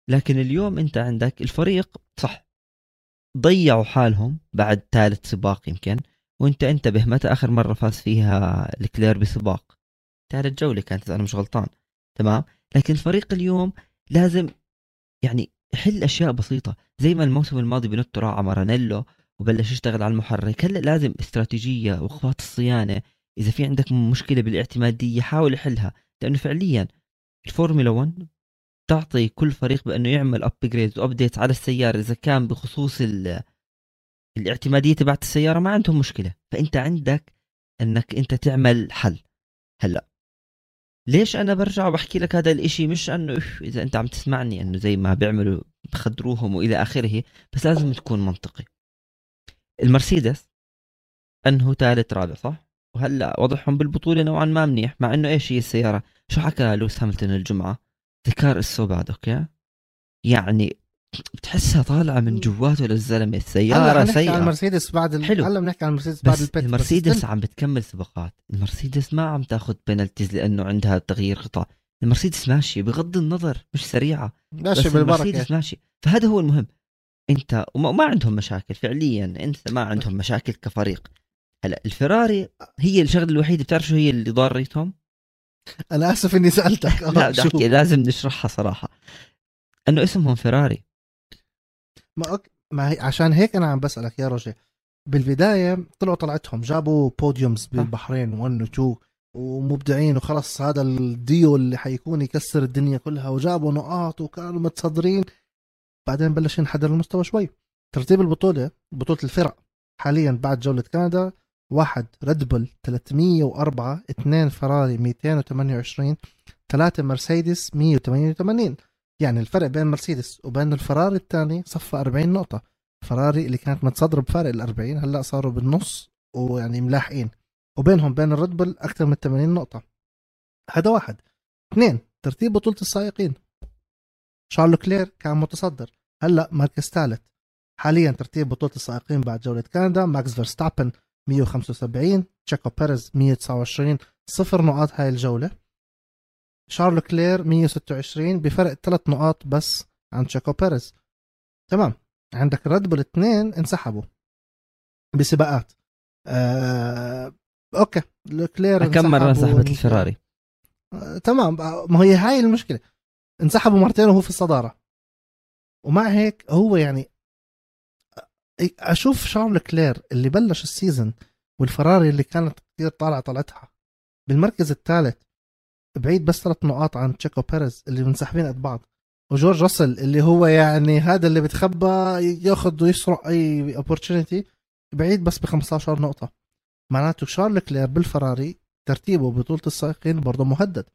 لكن اليوم انت عندك الفريق صح. ضيعوا حالهم بعد ثالث سباق يمكن وانت انتبه متى آخر مرة فاز فيها لكلير بسباق. ثالث جولة كانت إذا أنا مش غلطان. تمام؟ لكن الفريق اليوم لازم يعني يحل أشياء بسيطة زي ما الموسم الماضي بينوتو راح على مارانيلو وبلش يشتغل على المحرك. هلا لازم استراتيجية وقفات الصيانه إذا في عندك مشكلة بالاعتمادية حاول يحلها لأنه فعليا الفورمولا 1 تعطي كل فريق بأنه يعمل upgrade و update على السيارة إذا كان بخصوص الاعتمادية تبعت السيارة ما عندهم مشكلة. فأنت عندك إنك أنت تعمل حل. هلأ ليش أنا برجع وبحكي لك هذا الإشي؟ مش انه إذا أنت عم تسمعني إنه زي ما بيعملوا بخدروهم وإلى آخره بس لازم تكون منطقي. المرسيدس أنه ثالث رابع صح؟ وهلأ وضعهم بالبطولة نوعا ما منيح مع إنه إيش هي السيارة؟ شو حكى لويس هاملتون الجمعة؟ the car is so bad okay يعني بتحسها طالعة من جواته للزلمه السيارة سيئه المرسيدس بعد ال... حلو. هلأ بنحكي عن المرسيدس بعد البيت المرسيدس بس عم بتكمل سباقات. المرسيدس ما عم تاخذ penalties لأنه عندها تغيير قطع المرسيدس ماشيه بغض النظر مش سريعة ماشي بالبركة. المرسيدس ماشي. فهذا هو المهم. أنت وما عندهم مشاكل فعليا. أنت ما عندهم مشاكل كفريق. هلأ الفراري هي الشغلة الوحيدة. بتعرف شو هي اللي ضاريتهم أنا آسف إني سألتك. لا بدي لازم نشرحها صراحة. إنه اسمهم فيراري. ما ok... ما هي عشان هيك أنا عم بسألك يا رجل بالبداية طلعوا طلعتهم جابوا podiums بالبحرين 1 و 2 ومبدعين وخلص هذا الديو اللي حيكون يكسر الدنيا كلها وجابوا نقاط وكانوا متصدرين. بعدين بلش ينحدر المستوى شوي. ترتيب البطولة بطولة الفرق حاليا بعد جولة كندا واحد ريد بول 304 اثنين فراري 228 ثلاثة مرسيدس 188 يعني الفرق بين مرسيدس وبين الفراري الثاني صفى 40 نقطة. فراري اللي كانت متصدرة بفارق ال 40 هلأ صاروا بالنص ويعني ملاحقين. وبينهم بين الريد بول أكثر من 80 نقطة. هذا واحد. اثنين ترتيب بطولة السائقين. شارل لوكلير كان متصدر. هلأ مركز ثالث حاليا ترتيب بطولة السائقين بعد جولة كندا ماكس فيرستابن 175 تشيكو بيريز 129 صفر نقاط هاي الجولة. شارل لكلير 126 بفرق ثلاث نقاط بس عن تشيكو بيريز. تمام. عندك ريد بول اثنين انسحبوا بسباقات. آه... okay. لكلير كم مره انسحبت الفراري. آه... تمام. ما هي هاي المشكلة. انسحبوا مرتين وهو في الصدارة. ومع هيك هو يعني أشوف شارل لكلير اللي بلش ال season والفراري اللي كانت كثير طالعة طلعتها. بالمركز الثالث بعيد بس ثلاث نقاط عن تشيكو بيريز اللي منسحبين قد بعض. وجورج راسل اللي هو يعني هذا اللي بتخبى ياخذ ويسرق أي opportunity بعيد بس ب 15 نقطة. معناته شارل لوكلير بالفراري ترتيبه بطوله السائقين برضه مهدد.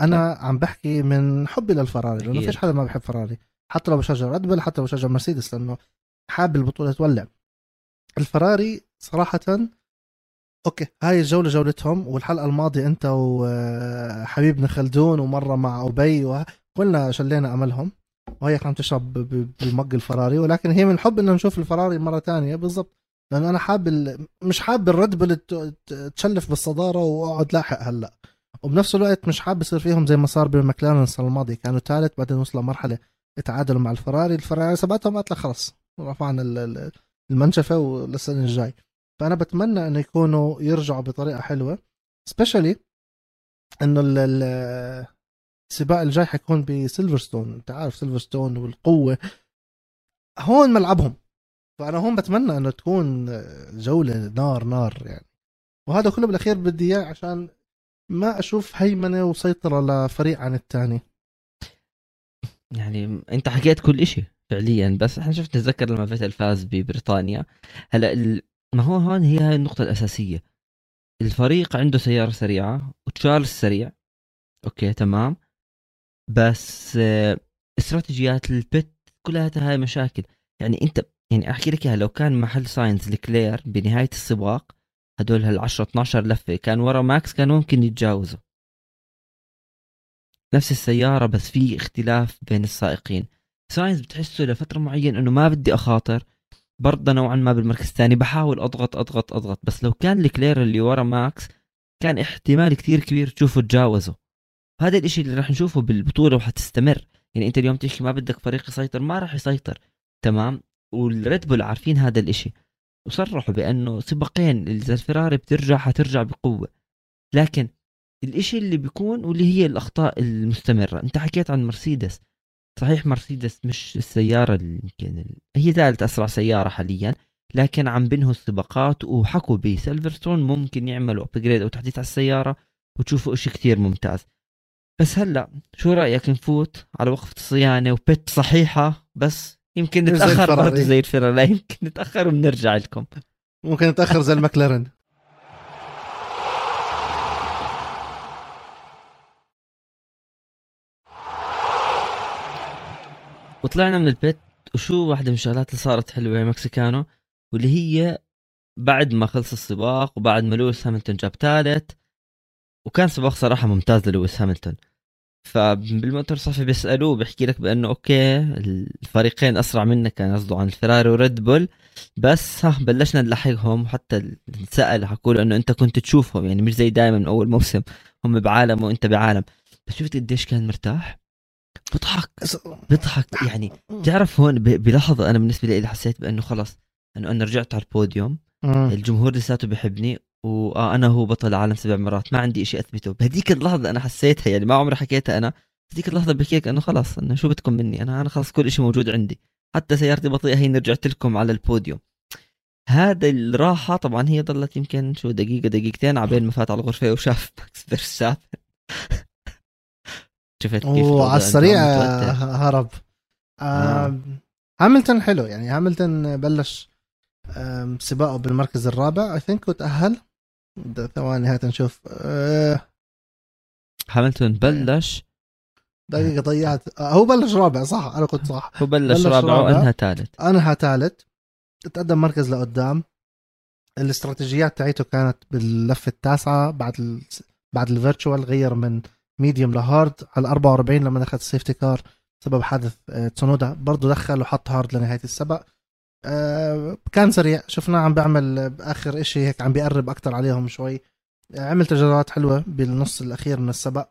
أنا عم بحكي من حبي للفراري لأنه فيش حدا ما بحب فراري. حتى لو بشجع ريد حتى لو بشجع مرسيدس لأنه حاب البطولة تولع. الفراري صراحة okay هاي الجولة جولتهم والحلقة الماضية أنت وحبيبنا خلدون ومرة مع أبي قلنا شلينا أملهم. وهي عم تشرب بالمج الفراري ولكن هي من حب انه نشوف الفراري مرة تانية. بالضبط. لأنه أنا حاب ال... مش حاب الريد بل تشلف بالصدارة وأقعد لاحق هلأ. وبنفس الوقت مش حاب يصير فيهم زي ما صار بمكلارن السنة الماضية. كانوا ثالث بعدين وصلوا مرحلة تعادلوا مع الفراري. الفراري سبقتهم قالت خلص رفعنا المنشفة وللسنة الجاي. فأنا بتمنى إنه يكونوا يرجعوا بطريقة حلوة سبيشالي إنه السباق الجاي حيكون بسيلفرستون. أنت عارف سيلفرستون والقوة هون ملعبهم. فأنا هون بتمنى إنه تكون جولة نار نار يعني. وهذا كله بالأخير بدي إياه عشان ما أشوف هيمنة وسيطرة لفريق عن الثاني يعني أنت حكيت كل إشي. فعليا بس إحنا شفت نتذكر لما فيتل فاز ببريطانيا. هلأ ما هو هون هي هاي النقطة الأساسية. الفريق عنده سيارة سريعة وتشارلز سريع. okay تمام. بس آه، استراتيجيات ال pit كلها هاي مشاكل. يعني أنت يعني أحكي لك إياها لو كان محل ساينز لوكلير بنهاية السباق هدول هال 10 12 لفة كان ورا ماكس كان ممكن يتجاوزوا. نفس السيارة بس في اختلاف بين السائقين. ساينز بتحسه لفترة معينة إنه ما بدي أخاطر برضه نوعا ما بالمركز الثاني بحاول أضغط أضغط أضغط بس لو كان لوكلير اللي ورا ماكس كان احتمال كثير كبير تشوفه تجاوزه. هذا الإشي اللي راح نشوفه بالبطولة وحتستمر. يعني أنت اليوم تحكي ما بدك فريق يسيطر ما راح يسيطر. تمام؟ والريد بول عارفين هذا الإشي. وصرحوا بأنه سباقين اذا الفراري بترجع حترجع بقوة. لكن الإشي اللي بيكون واللي هي الأخطاء المستمرة. أنت حكيت عن مرسيدس. صحيح مرسيدس مش السيارة اللي يمكن هي ثالث أسرع سيارة حاليا لكن عم بنهوا السباقات وحكوا بسيلفرستون ممكن يعملوا ابجريد أو تحديث على السيارة وتشوفوا إشي كتير ممتاز. بس هلأ شو رأيك نفوت على وقفة الصيانة وبت صحيحة؟ بس يمكن نتأخر برضه زي لا يمكن نتأخر وبنرجع لكم. ممكن نتأخر زي المكلارن وطلعنا من البيت وشو واحدة من الشغلات اللي صارت حلوة يا مكسيكانو واللي هي بعد ما خلص السباق وبعد ما لويس هاملتون جاب ثالث وكان سباق صراحة ممتاز للويس هاملتون. فبالمؤتمر الصحفي بيسألوه بيحكي لك بأنه okay الفريقين أسرع منا كان قصده عن الفراري وريد بول. بس ها بلشنا نلحقهم وحتى سأل حكوا له أنه أنت كنت تشوفهم يعني مش زي دائما من أول موسم هم بعالم وأنت بعالم. بس شفت قديش كان مرتاح؟ بضحك. بضحك. يعني تعرف هون بلحظة أنا بالنسبة لي حسيت بأنه خلص أنه أنا رجعت على البوديوم. الجمهور لساته بحبني وأنا هو بطل العالم سبع مرات. ما عندي شيء أثبته. بهديك اللحظة أنا حسيتها يعني ما عمري حكيتها أنا. هذيك اللحظة بحكي لك أنه خلص أنه شو بدكم مني؟ أنا أنا خلص كل شيء موجود عندي. حتى سيارتي بطيئة هي رجعت لكم على البوديوم. هذا الراحة طبعا هي ضلت يمكن شو دقيقة دقيقتين عبين ما فات على الغرفة وشاف ماكس فيرستابن شفت كيف وعلى السريع هرب. آه. هاملتون حلو يعني هاملتون بلش سباقه بالمركز الرابع اي ثينك وتأهل. ثواني هات نشوف. آه. هاملتون بلش. دقيقة ضيعت آه هو بلش رابع صح؟ أنا كنت صح. هو بلش, بلش رابع, رابع. وانهى ثالث. أنهى ثالث. تقدم مركز لقدام. الاستراتيجيات تاعته كانت باللفه التاسعة بعد ال... بعد ال virtual غير من medium ل hard. على 44 لما دخل ال safety car سبب حادث آه، تسونودا. برضه دخل وحط hard لنهاية السبق. آه، كان سريع. شفناه عم بيعمل باخر إشي هيك عم بيقرب أكثر عليهم شوي. عمل تجاوزات حلوة بالنص الأخير من السبق.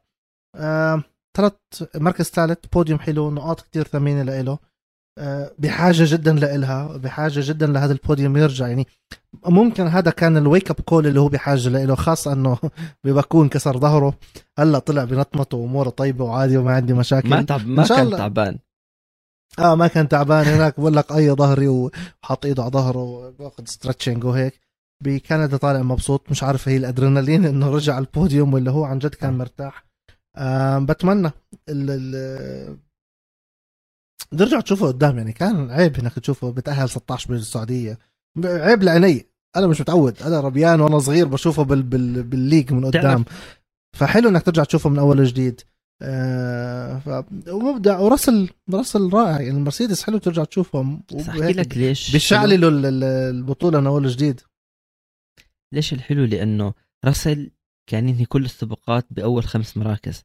ثلاث مركز ثالث بوديوم حلو نقاط كتير ثمينة لإله. آه، بحاجة جدا لإلها بحاجة جدا لهذا البوديوم يرجع. يعني ممكن هذا كان ال wake up call اللي هو بحاجة له خاصة إنه بباكو انكسر ظهره. هلأ طلع بتنطط وأموره طيبة وعادي وما عندي مشاكل. ما تعب ما كان تعبان. آه ما كان تعبان. هناك بقول لك أي ظهري وحط إيده على ظهره وباخذ stretching وهيك. بكندا طالع مبسوط. مش عارف هي الأدرينالين إنه رجع البوديوم ولا هو عن جد كان آه. مرتاح. آه بتمنى ال ال ترجع تشوفه قدام يعني كان عيب إنك تشوفه بتأهل 16 بالسعوديه عيب لعيني أنا مش متعود. أنا ربيان وأنا صغير بشوفه بال بال بالليج من قدام. فحلو إنك ترجع تشوفه من أول وجديد. آه ف... ومبدع ورسل رسل رائع. يعني المرسيدس حلو ترجع تشوفه. أحكي لك ليش بيشعللوا البطولة من أول وجديد. ليش الحلو؟ لأنه راسل كان ينهي كل السباقات بأول خمس مراكز.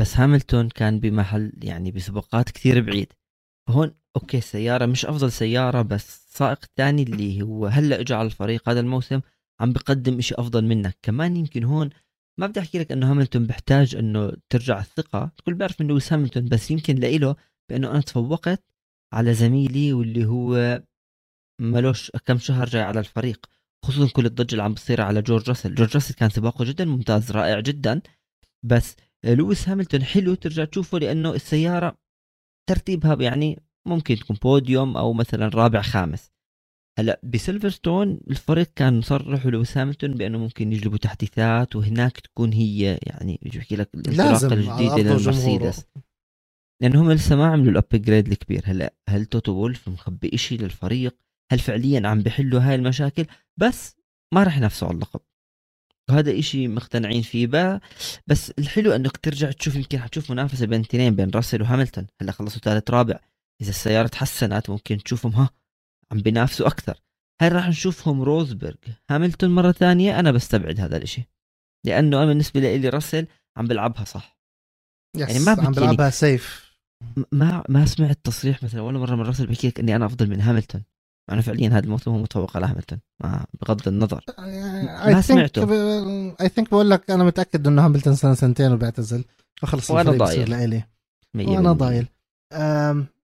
بس هاملتون كان بمحل يعني بسباقات كثير بعيد. فهون okay السياره مش أفضل سيارة بس السائق الثاني اللي هو هلأ اجى على الفريق هذا الموسم عم بقدم إشي أفضل منك. كمان يمكن هون ما بدي أحكي لك إنه هاملتون بحتاج إنه ترجع الثقة. الكل بيعرف إنه لويس هاملتون بس يمكن لإله بإنه أنا تفوقت على زميلي واللي هو ملوش كم شهر جاي على الفريق. خصوصا كل الضجة اللي عم بتصير على جورج راسل. جورج راسل كان سباقه جدا ممتاز رائع جدا. بس لويس هاملتون حلو ترجع تشوفه لأنه السيارة ترتيبها يعني ممكن تكون بوديوم أو مثلا رابع خامس. هلأ بسيلفرستون الفريق كان مصرح لويس هاملتون بأنه ممكن يجلبوا تحديثات وهناك تكون هي يعني بحكي لك الانطلاقه الجديدة للمرسيدس. لأنه هم لسه ما عملوا ال upgrade الكبير. هلأ هل توتو وولف مخبي شيء للفريق؟ هل فعليا عم بحلوا هاي المشاكل؟ بس ما راح ينافسوا على اللقب. وهذا إشي مقتنعين فيه. بقى بس الحلو إنك ترجع تشوف يمكن حتشوف منافسة بين اثنين بين راسل وهاملتون. هلأ خلصوا ثالث رابع. إذا السيارة تحسنت ممكن تشوفهم ها عم بينافسوا أكثر. هل راح نشوفهم روزبرغ هاملتون مرة ثانية؟ أنا بستبعد هذا الإشي. لأنه أنا بالنسبة لي راسل عم بلعبها صح. يعني ما عم بلعبها سيف ما ما سمعت تصريح مثلا ولا مرة من راسل بحكي لك إني أنا أفضل من هاملتون. مع فعليا هذا الموسم هو متفوق على هاملتون بغض النظر. ما سمعته. I think بقول لك أنا متأكد إنه هاملتون سنة سنتين وبيعتزل فخلص وأنا ضايل. وأنا ضايل.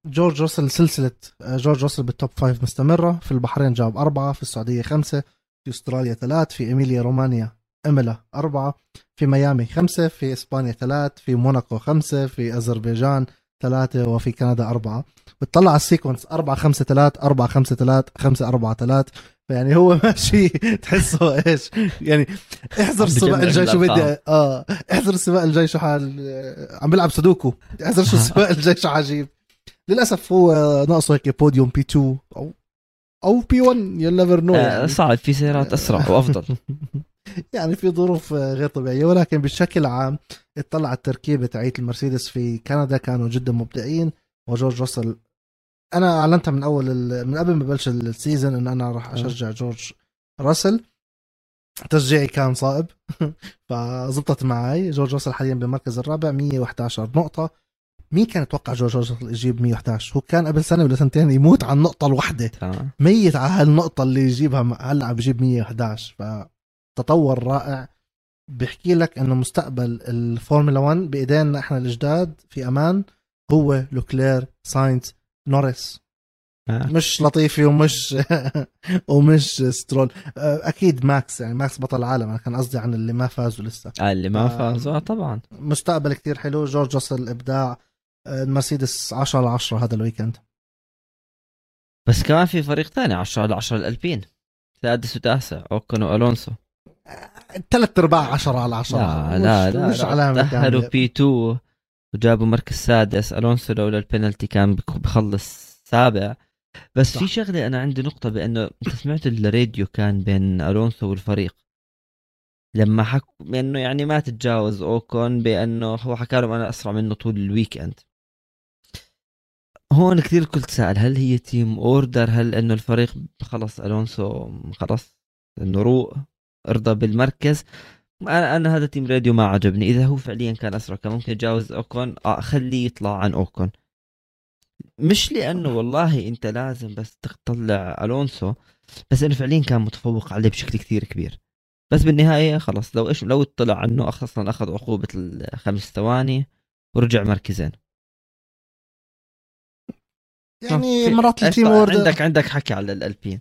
جورج روسل سلسلة آه، جورج روسل بال top five مستمرة في البحرين جاب أربعة في السعودية خمسة في أستراليا ثلاث في إيميليا رومانيا إيمولا أربعة في ميامي خمسة في إسبانيا ثلاث في موناكو خمسة في أذربيجان ثلاثة وفي كندا أربعة. بتطلع على ال sequence. أربعة خمسة ثلاث أربعة خمسة ثلاث خمسة أربعة ثلاث فيعني هو ماشي. تحسه إيش؟ يعني احذر السباق الجاي شو بدي آه. احذر السباق الجاي شو حال عم بيلعب سودوكو. احذر شو السباق الجاي شو حجيب. للأسف هو ناقصه هيك podium P 2 أو أو P 1 you never know صعب. في سيارات أسرع وأفضل. يعني في ظروف غير طبيعية. ولكن بشكل عام اطلع على التركيبه تاعت المرسيدس في كندا. كانوا جدا مبدعين. وجورج راسل. أنا اعلنتها من أول من قبل ما بلش ال season إن أنا راح أشجع جورج راسل. تشجيعي كان صائب. فزبطت معي جورج راسل حاليا بالمركز الرابع 111 نقطة. مين كان يتوقع جورج راسل يجيب 111 هو كان قبل سنة ولا سنتين يموت على النقطة الواحدة. ميت على هالنقطة اللي يجيبها. هلأ عم بجيب 111 فتطور رائع. بيحكي لك إنه مستقبل الفورمولا 1 بايدينا إحنا الجداد في أمان. هو لوكلير ساينز نوريس. آه. مش لطيفي ومش ومش سترول. آه، أكيد ماكس يعني ماكس بطل العالم. أنا كان قصدي عن اللي ما فازوا لسه. آه اللي ما آه فازوا طبعا. مستقبل كتير حلو. جورج راسل إبداع. آه، المرسيدس 10 على 10 هذا ال weekend. بس كمان في فريق ثاني 10 على 10 الألبين. سادس وتاسع اوكون والونسو ثلاث أرباع 10 على 10 لا لا لا مش علامة تاهلوا P 2 وجابوا مركز سادس. ألونسو لولا البنالتي كان بخلص سابع. بس صح. في شغلة أنا عندي نقطة بأنه أنت سمعت الراديو كان بين ألونسو والفريق. لما حكوا بأنه يعني ما تتجاوز أوكون بأنه هو حكى لهم أنا أسرع منه طول ال weekend هون كثير كنت سأل هل هي team order هل إنه الفريق خلص ألونسو خلص انه روق ارضى بالمركز. أنا أنا هذا team radio ما عجبني. إذا هو فعليا كان أسرع كان ممكن يتجاوز أوكون. آه خليه يطلع عن أوكون. مش لأنه والله أنت لازم بس تطلع ألونسو بس إنه فعليا كان متفوق عليه بشكل كثير كبير. بس بالنهاية خلص لو إيش لو اطلع عنه أصلا أخذ عقوبة الخمس ثواني ورجع مركزين. يعني مرات ال team order عندك عندك حكي على الألبين.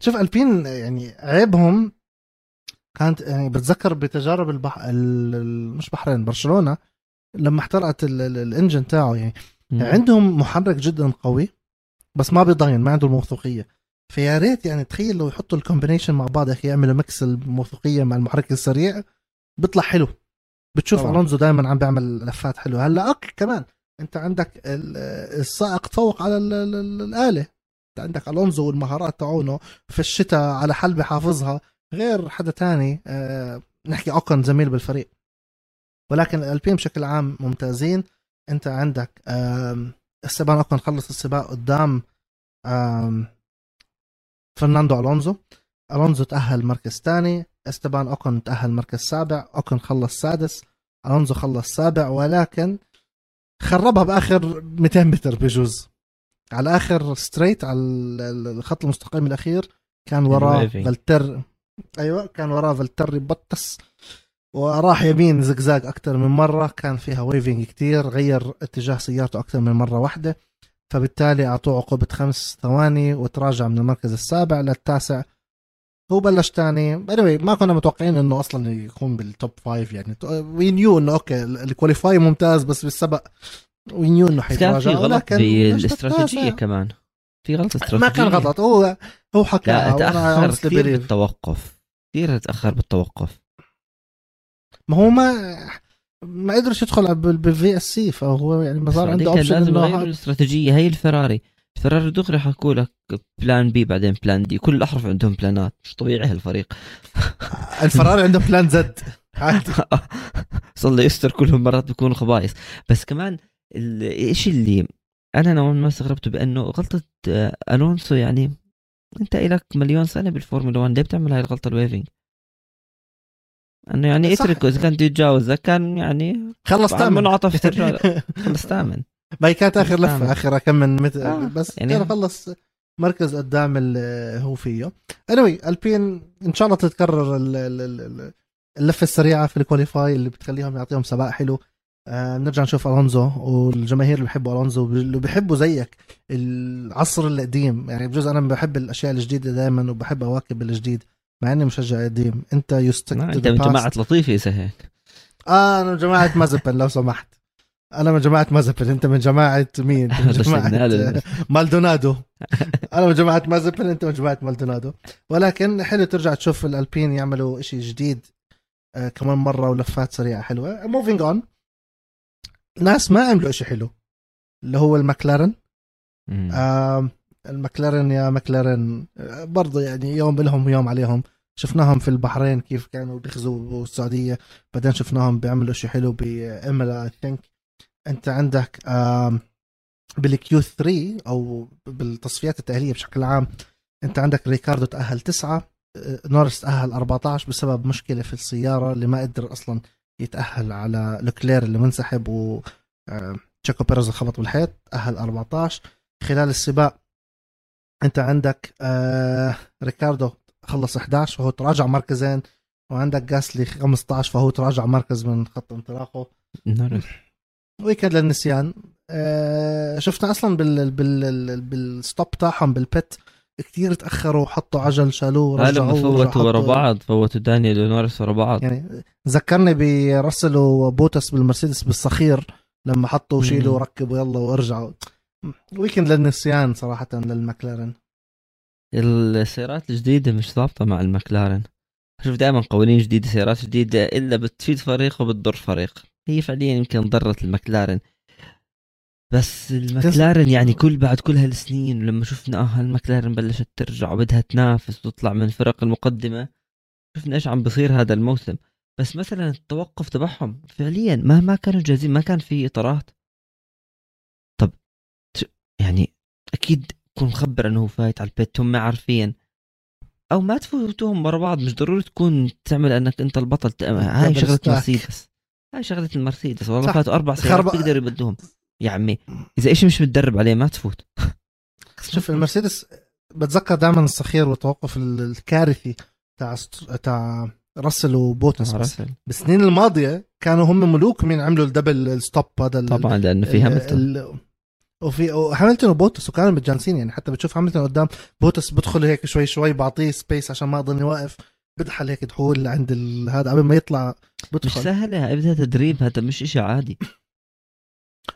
شوف ألبين يعني عيبهم كانت يعني بتذكر بتجارب البح... مش بحرين برشلونة لما احترقت ال engine تاعه يعني. مم. عندهم محرك جدا قوي بس ما بيضاين ما عنده الموثوقيه فيا ريت يعني تخيل لو يحطوا ال combination مع بعض يا أخي يعملوا mix الموثوقية مع المحرك السريع بيطلع حلو. بتشوف ألونزو دائما عم بيعمل لفات حلوة هلأ أوكي كمان أنت عندك السائق تفوق على الآلة. أنت عندك ألونزو والمهارات تاعونه في الشتاء على حلبة حافظها غير حدا تاني أه نحكي اوكن زميل بالفريق. ولكن الالبين بشكل عام ممتازين. انت عندك استبان اوكن خلص السباق قدام فرناندو ألونزو. ألونزو تأهل مركز ثاني استيبان اوكن تأهل مركز سابع اوكن خلص سادس ألونزو خلص سابع ولكن خربها بآخر 200 متر بجوز. على آخر straight على الخط المستقيم الأخير كان وراه فالتيري أيوه كان وراه فالتيري بوتس وراح يمين زقزاق أكثر من مرة كان فيها weaving كتير غير اتجاه سيارته أكثر من مرة واحدة فبالتالي أعطوه عقوبة خمس ثواني وتراجع من المركز السابع للتاسع. هو بلش تاني. Anyway ما كنا متوقعين إنه أصلا يكون بال top five يعني. we knew إنه okay ال qualify ممتاز بس بالسبق we knew إنه حيتراجع ولكن بالاستراتيجيه كمان. في غلطة استراتيجيه ما كان غلط هو هو حكى لا تأخر كثير بالتوقف. كثير تأخر بالتوقف. ما هو ما ما قدرش يدخل بال VSC فهو يعني ما صار عنده option لازم يغير الاستراتيجية. هي الفراري. الفراري دغري حكوا لك plan B بعدين plan D كل الأحرف عندهم بلانات مش طبيعي هالفريق. الفراري عندهم plan Z عادي. الله يستر كلهم مرات بيكونوا خبايص. بس كمان الشيء اللي أنا نوعا ما استغربته بأنه غلطة آه، ألونسو يعني أنت لك مليون سنة بالفورمولا 1 ليه بتعمل هاي الغلطة ال weaving؟ أنه يعني اتركه إذا كان يتجاوزك كان يعني خلص تامن منعطف خلص تامن ما هي كانت آخر لفة آخر كم من متر آه. بس يعني كان خلص مركز قدام اللي هو فيه. Anyway البين إن شاء الله تتكرر اللفة السريعة في الكواليفاي اللي بتخليهم يعطيهم سباق حلو. آه نرجع نشوف ألونزو والجماهير اللي بيحبوا ألونزو اللي بيحبوا زيك العصر القديم. يعني بجوز أنا بحب الأشياء الجديدة دائما وبحب اواكب الجديد مع إني مشجع قديم. أنت يستك أنت من جماعة لطيفي إذا هيك. آه أنا من جماعة مازبن لو سمحت. أنا من جماعة مازبن. أنت من جماعة مين؟ من جماعة مالدونادو. أنا من جماعة مازبن أنت من جماعة مالدونادو. ولكن حلو ترجع تشوف الألبين يعملوا شيء جديد آه كمان مرة ولفات سريعة حلوة. moving on ناس ما عملوا شيء حلو اللي هو المكلارن آه المكلارن يا مكلارن برضه يعني يوم لهم ويوم عليهم. شفناهم في البحرين كيف كانوا بيخزوا السعودية بعدين شفناهم بيعملوا شيء حلو بإيمولا I think أنت عندك بال Q 3 أو بالتصفيات التأهيلية بشكل عام أنت عندك ريكاردو تأهل تسعة آه، نورس تأهل 14 بسبب مشكلة في السيارة اللي ما قدر أصلا يتأهل على لوكلير اللي منسحب و تشيكو بيرز خبط بالحيط تاهل 14 خلال السباق أنت عندك آه ريكاردو خلص 11 فهو تراجع مركزين. وعندك جاسلي 15 فهو تراجع مركز من خط انطلاقه. weekend للنسيان. آه شفنا أصلا بال بال بال stop تاعهم بال pit كثير تأخروا وحطوا عجل شالوه رجعوا فوتوا ورا بعض فوتوا دانيال ونورس ورا بعض. يعني ذكرني براسل وبوتس بالمرسيدس بالصخير لما حطوا وشيلوا وركبوا يلا وارجعوا. ويكند للنسيان صراحة للمكلارن السيارات الجديدة مش ضابطة مع المكلارن شوف دائما قوانين جديدة سيارات جديدة إلا بتفيد فريق وبتضر فريق. هي فعليا يمكن ضرت المكلارن بس المكلارن يعني كل بعد كل هالسنين لما شفنا آه المكلارن بلشت ترجع وبدها تنافس وتطلع من الفرق المقدمة شفنا إيش عم بصير هذا الموسم. بس مثلا التوقف تبعهم فعليا ما ما كانوا جاهزين ما كان في إطارات. طب يعني أكيد تكون مخبر إنه هو فايت على ال pit هم عارفين. أو ما تفوتوهم ورا بعض مش ضروري تكون تعمل إنك أنت البطل هاي شغلة مرسيدس. هاي شغلة المرسيدس والله فاتوا أربع خرب... بيقدروا يبدوهم. يا عمي إذا إشي مش متدرب عليه ما تفوت. شوف المرسيدس بتذكر دائما الصخير والتوقف الكارثي تاع تاع راسل وبوتس. بس بالسنين الماضية كانوا هم ملوك من عملوا ال double stop هذا طبعا لأنه في هاملتون. وفي هاملتون وبوتاس وكانوا متجانسين يعني. حتى بتشوف هاملتون قدام بوتاس بدخل هيك شوي شوي بعطيه space عشان ما يضل واقف بدخل هيك دخول عند هذا قبل ما يطلع بدخل. مش سهلة هذا تدريب هذا مش إشي عادي.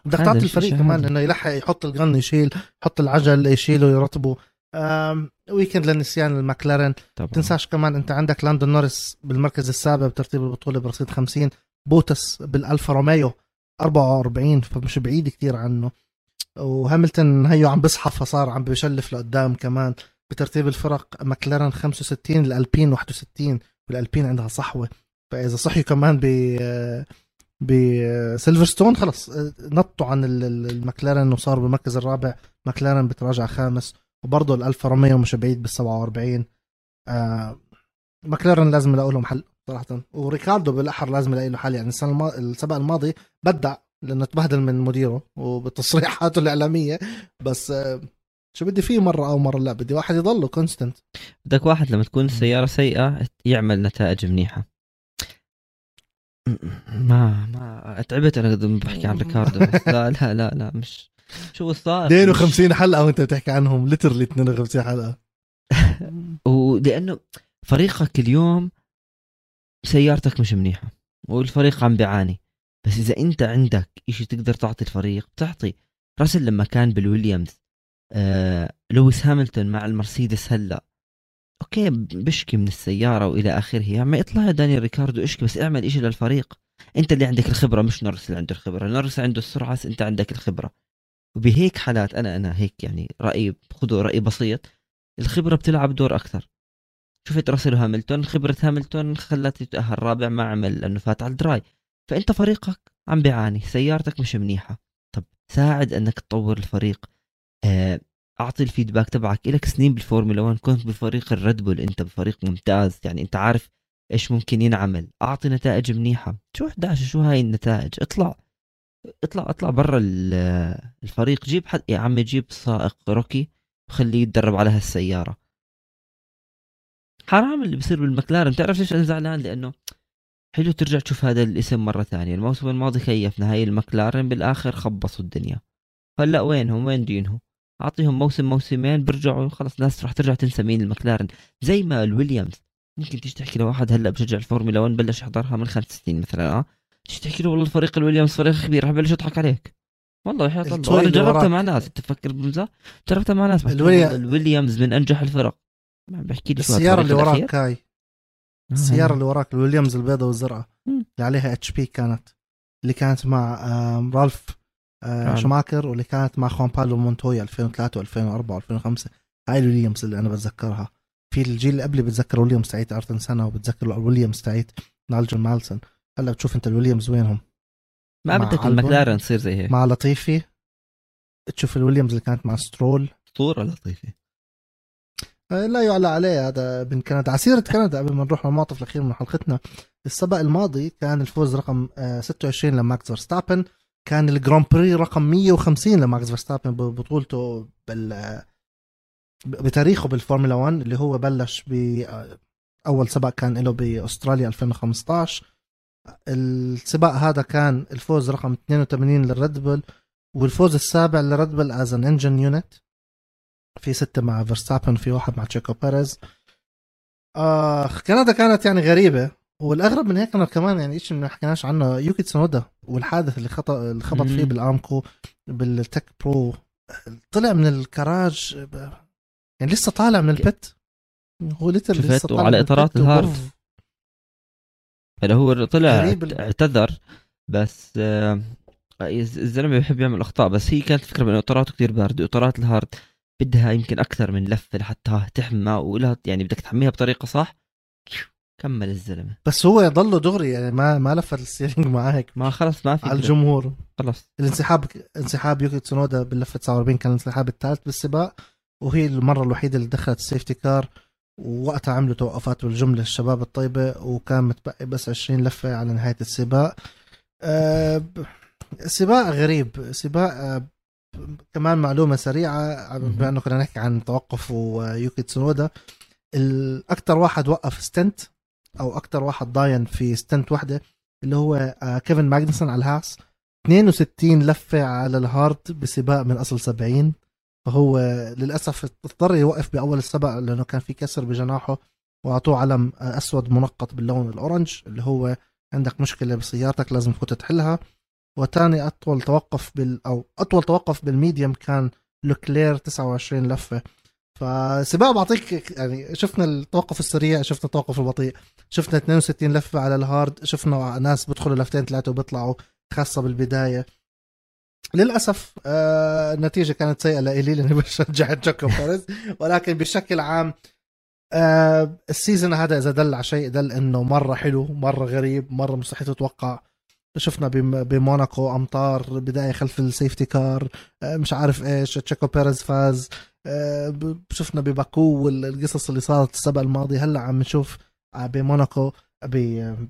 بدك تعطي الفريق كمان إنه يلحق يحط الجك يشيل يحط العجل يشيله يرطبه. weekend للنسيان المكلارن طبعا. تنساش كمان أنت عندك لاندو نوريس بالمركز السابع بترتيب البطولة برصيد 50 بوتاس بالألفا روميو 44 فمش بعيد كثير عنه. وهاملتون هيو عم بصحى فصار عم بشلف لقدام كمان. بترتيب الفرق مكلارن 65 الألبين 61 والألبين عندها صحوة. فإذا صحيوا كمان ب بسيلفرستون خلص نطوا عن المكلارن وصاروا بالمركز الرابع. مكلارن بتراجع خامس وبرضه الالفا روميو مش بعيد بال 47 آه مكلارن لازم يلاقوا لهم حل صراحة. وريكاردو بالأحرى لازم يلاقي له حل. يعني السنة الم... السباق الماضي بدع لأنه تبهدل من مديره وبتصريحاته الإعلامية. بس آه شو بدي فيه مرة آه مرة لا؟ بدي واحد يضله consistent. بدك واحد لما تكون السياره سيئة يعمل نتائج منيحة. ما ما تعبت أنا بحكي عن ريكاردو. لا لا لا لا مش شو صار لك 52 حلقة وانت بتحكي عنهم literally 52 حلقة. ولأنه فريقك اليوم سيارتك مش منيحة والفريق عم بيعاني. بس إذا أنت عندك إشي تقدر تعطي الفريق بتعطي. راسل لما كان بالويليامز آه لويس هاملتون مع المرسيدس هلا okay بشكي من السيارة وإلى آخره. يا عمي اطلع يا دانيال ريكاردو إشكي بس اعمل إشي للفريق. أنت اللي عندك الخبرة مش نورس اللي عنده الخبرة. نورس عنده السرعة أنت عندك الخبرة. وبهيك حالات أنا أنا هيك يعني رايي خذوا رأي بسيط. الخبرة بتلعب دور أكثر. شفت راسل هاملتون؟ خبرة هاملتون خلته يتاهل رابع ما عمل لأنه فات على ال dry. فأنت فريقك عم بيعاني سيارتك مش منيحة. طب ساعد أنك تطور الفريق. آه، أعطي ال feedback تبعك. لك سنين بالفورمولا 1 كنت بفريق الريد بول. أنت بفريق ممتاز. يعني أنت عارف إيش ممكن ينعمل. أعطي نتائج منيحة. شو 11 شو هاي النتائج؟ اطلع. اطلع اطلع برا الفريق. جيب حد. يا عمي جيب سائق rookie. وخليه يتدرب على هالسيارة. حرام اللي بصير بالمكلارن. بتعرف ليش أنا زعلان؟ لأنه حلو ترجع تشوف هذا الاسم مرة ثانية. الموسم الماضي كيفنا هاي المكلارن بالآخر خبصوا الدنيا. هلأ وينهم؟ وين دينهم؟ أعطيهم موسم موسمين برجعوا خلص الناس راح ترجع تنسى مين المكلارن زي ما الويليامز. ممكن تيجي تحكي لواحد هلأ بشجع الفورمولا 1 بلش يحضرها من خمس سنين مثلا آه. تيجي تحكي له والله الفريق الويليامز فريق كبير راح بلش يضحك عليك. والله يا الله أنا جربتها مع ناس. تفكر بمزح جربتها مع ناس. الويليام... الويليامز من أنجح الفرق. بحكي لي السيارة اللي وراك كاي آه، السيارة اللي وراك الويليامز البيضاء والزرقاء. اللي عليها اتش بي كانت. اللي كانت مع رالف. آه شوماخر واللي كانت مع خوان بابلو مونتويا 2003 و2004 و2005 هاي الويليامز اللي أنا بتذكرها. في الجيل اللي قبلي بتذكر ويليامز تاعت آيرتون سينا وبتذكر الويليامز تاعت نايجل مانسل. هلا بتشوف أنت الويليامز وينهم؟ ما بدك المكلارن تصير زي هيك. مع لطيفي؟ تشوف الويليامز اللي كانت مع سترول؟ اسطوره لطيفي؟ آه، لا يعلى عليه هذا من كندا. على سيرة كندا قبل ما نروح للمنعطف الأخير من حلقتنا السباق الماضي كان الفوز رقم 26 لماكس فيرستابن كان ال Grand Prix رقم 150 لماكس فيرستابن ببطولته بال بتاريخه بالفورمولا 1 اللي هو بلش ب أول سباق كان له بأستراليا 2015 السباق هذا كان الفوز رقم 82 للريد بول والفوز السابع للريد بول as an engine unit في ستة مع فيرستابن في واحد مع تشيكو بيريز. آه كندا كانت يعني غريبة. والأغرب من هيك أنا كمان يعني شيء ما حكيناش عنه يوكي تسونودا والحادث اللي خطا اللي خبط فيه بالأرمكو بالتك برو طلع من الكراج يعني لسه طالع من ال pit هو لسه طالع على إطارات ال hard. هلا هو طلع اعتذر بس آه الزلمة بيحب يعمل أخطاء بس هي كانت الفكرة بانه إطاراته كثير باردة. إطارات ال hard بدها يمكن أكثر من لفة لحتى تحمى ولها يعني بدك تحميها بطريقة صح. كمل الزلمة. بس هو يضله دغري يعني ما ما لفت ال steering معك ما خلص ما في على الجمهور. خلص. الانسحاب انسحاب يوكي تسونودا باللفة 49 كان الانسحاب الثالث بالسباق وهي المرة الوحيدة اللي دخلت ال safety car ووقتها عملوا توقفات بالجملة الشباب الطيبة وكان متبقي بس 20 لفة على نهاية السباق. أه سباق غريب. سباق أه كمان معلومة سريعة بما انه كنا نحكي عن توقف ويوكي تسونودا. الاكثر واحد وقف stint أو أكثر واحد ضاين في stint وحده اللي هو آه، كيفن ماجنسون على الهاس. 62 لفة على ال hard بسباق من أصل 70 فهو للأسف اضطر يوقف بأول السباق لأنه كان في كسر بجناحه وأعطوه علم أسود منقط باللون ال orange اللي هو عندك مشكلة بسيارتك لازم تفوت تحلها. وثاني أطول توقف بال أو أطول توقف بال medium كان لوكلير 29 لفة. فسباق بعطيك يعني شفنا التوقف السريع شفنا التوقف البطيء شفنا 62 لفه على الهارد شفنا ناس بيدخلوا لفتين ثلاثة وبيطلعوا خاصة بالبداية. للأسف آه النتيجة كانت سيئة لإلي لأني بشجع تشيكو بيريز ولكن بشكل عام آه ال season هذا إذا دل على شيء دل إنه مرة حلو مرة غريب مرة مستحيل تتوقع. شفنا بموناكو أمطار بداية خلف ال safety car آه مش عارف إيش تشيكو بيريز فاز آه شفنا بباكو والقصص اللي صارت السبق الماضي. هلأ عم نشوف آه، بموناكو